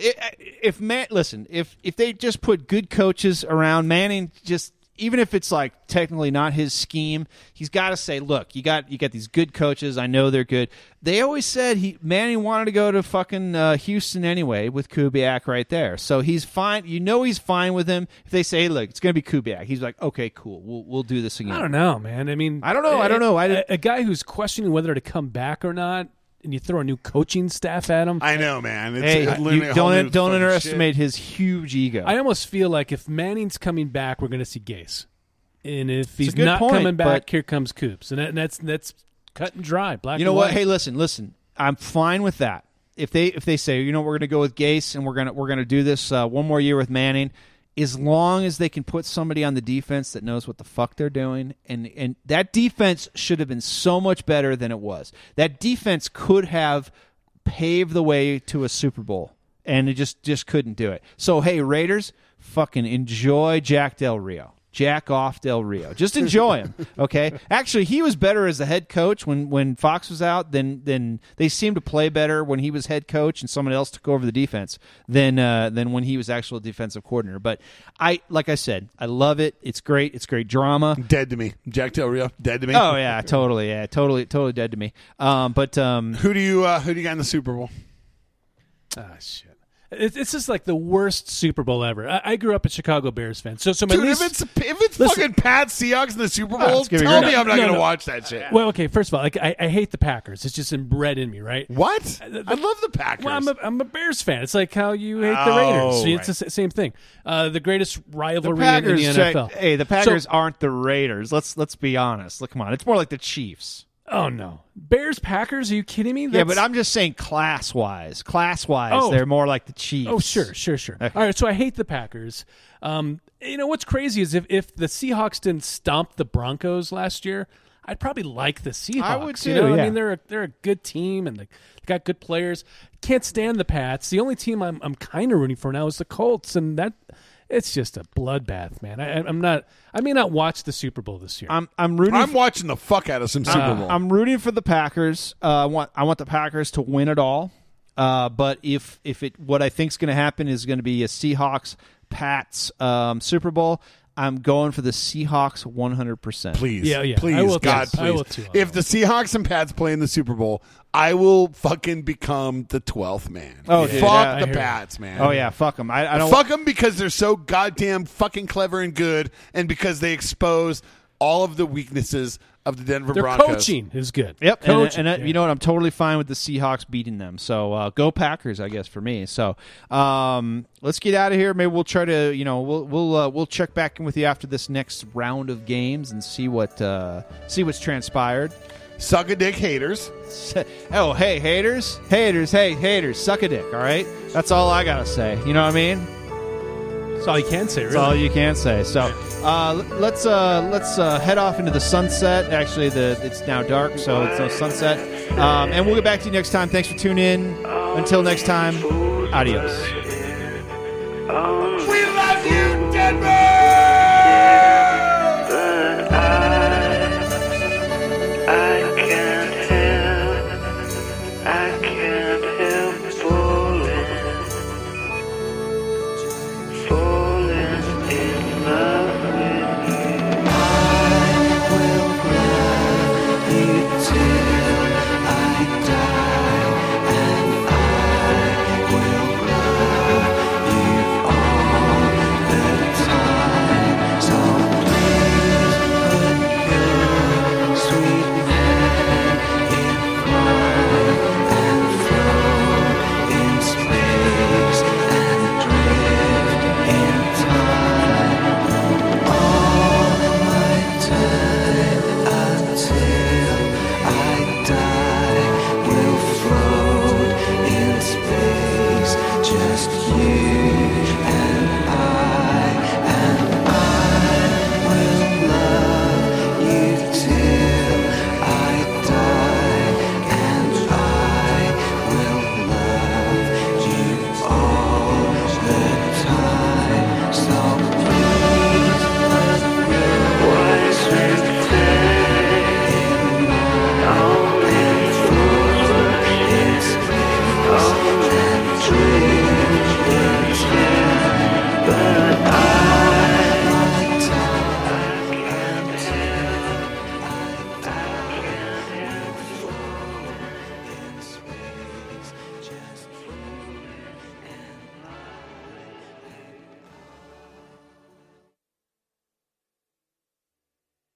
If man, listen, if if they just put good coaches around Manning, just even if it's like technically not his scheme, he's got to say, look, you got you got these good coaches. I know they're good. They always said he Manning wanted to go to fucking uh, Houston anyway with Kubiak right there, so he's fine. You know he's fine with him. If they say, look, it's going to be Kubiak, he's like, okay, cool, we'll we'll do this again. I don't know, man. I mean, I don't know, I don't know. I a, a guy who's questioning whether to come back or not, and you throw a new coaching staff at him. I know, man. It's Hey, a- you literally a whole don't don't fucking underestimate his huge ego. I almost feel like if Manning's coming back, we're going to see Gase, and if he's not point, coming back, but- here comes Coops, and, that, and that's that's cut and dry. Black. You know and what? Hey, listen, listen. I'm fine with that. If they if they say, you know, we're going to go with Gase and we're going to we're going to do this uh, one more year with Manning, as long as they can put somebody on the defense that knows what the fuck they're doing, and and that defense should have been so much better than it was. That defense could have paved the way to a Super Bowl, and it just just couldn't do it. So hey, Raiders, fucking enjoy Jack Del Rio. Jack off Del Rio. Just enjoy him. Okay. Actually, he was better as a head coach when, when Fox was out than than they seemed to play better when he was head coach and someone else took over the defense than uh, than when he was actual defensive coordinator. But I like I said, I love it. It's great. It's great drama. Dead to me. Jack Del Rio, dead to me. Oh yeah, totally. Yeah, totally, totally dead to me. Um, but um, Who do you uh, who do you got in the Super Bowl? Ah, shit. It, it's just like the worst Super Bowl ever. I, I grew up a Chicago Bears fan, so so my Dude, least. if it's if it's Listen. fucking Pat Seahawks in the Super Oh, Bowl, tell me I'm not No, going to no. watch that shit. well, okay. First of all, like I, I hate the Packers. It's just inbred in me, right? What? I love the Packers. Well, I'm a, I'm a Bears fan. It's like how you hate the Oh, Raiders. right. It's the same thing. Uh, the greatest the rivalry Packers. in the NFL. Hey, the Packers So- aren't the Raiders. Let's let's be honest. Look, come on. It's more like the Chiefs. Oh no, Bears Packers? Are you kidding me? yeah, but I'm just saying class wise. Class wise, Oh. they're more like the Chiefs. Oh, sure, sure, sure. All right, so I hate the Packers. Um, you know what's crazy is if, if the Seahawks didn't stomp the Broncos last year, I'd probably like the Seahawks. I would You too, know, I mean they're a, they're a good team and they got good players. Can't stand the Pats. The only team I'm I'm kind of rooting for now is the Colts, and that it's just a bloodbath, man. I, I'm not. I may not watch the Super Bowl this year. I'm I'm rooting. I'm for, watching the fuck out of some Super uh, Bowl. I'm rooting for the Packers. Uh, I want I want the Packers to win it all. Uh, but if if it what I think is going to happen is going to be a Seahawks Pats um, Super Bowl, I'm going for the Seahawks 100. percent please, Yeah, yeah. please, I will God, too. I please. will too. If the Seahawks and Pats play in the Super Bowl, I will fucking become the twelfth man. Oh, dude, fuck yeah, the bats, man. Oh yeah, fuck them. I, I don't. fuck them because they're so goddamn fucking clever and good, and because they expose all of the weaknesses of the Denver Their Broncos. coaching is good. Yep, and, coaching. and, uh, yeah. you know what? I'm totally fine with the Seahawks beating them. So uh, go Packers, I guess for me. So um, let's get out of here. Maybe we'll try to, you know, we'll we'll uh, we'll check back in with you after this next round of games and see what uh, see what's transpired. Suck a dick, haters. Oh, hey, haters. Haters, hey, haters. Suck a dick, all right? That's all I got to say. You know what I mean? That's all you can say. Really. That's all you can say. So uh, let's uh, let's uh, head off into the sunset. Actually, the it's now dark, so it's no sunset. Um, and we'll get back to you next time. Thanks for tuning in. Until next time, adios. We love you, Denver.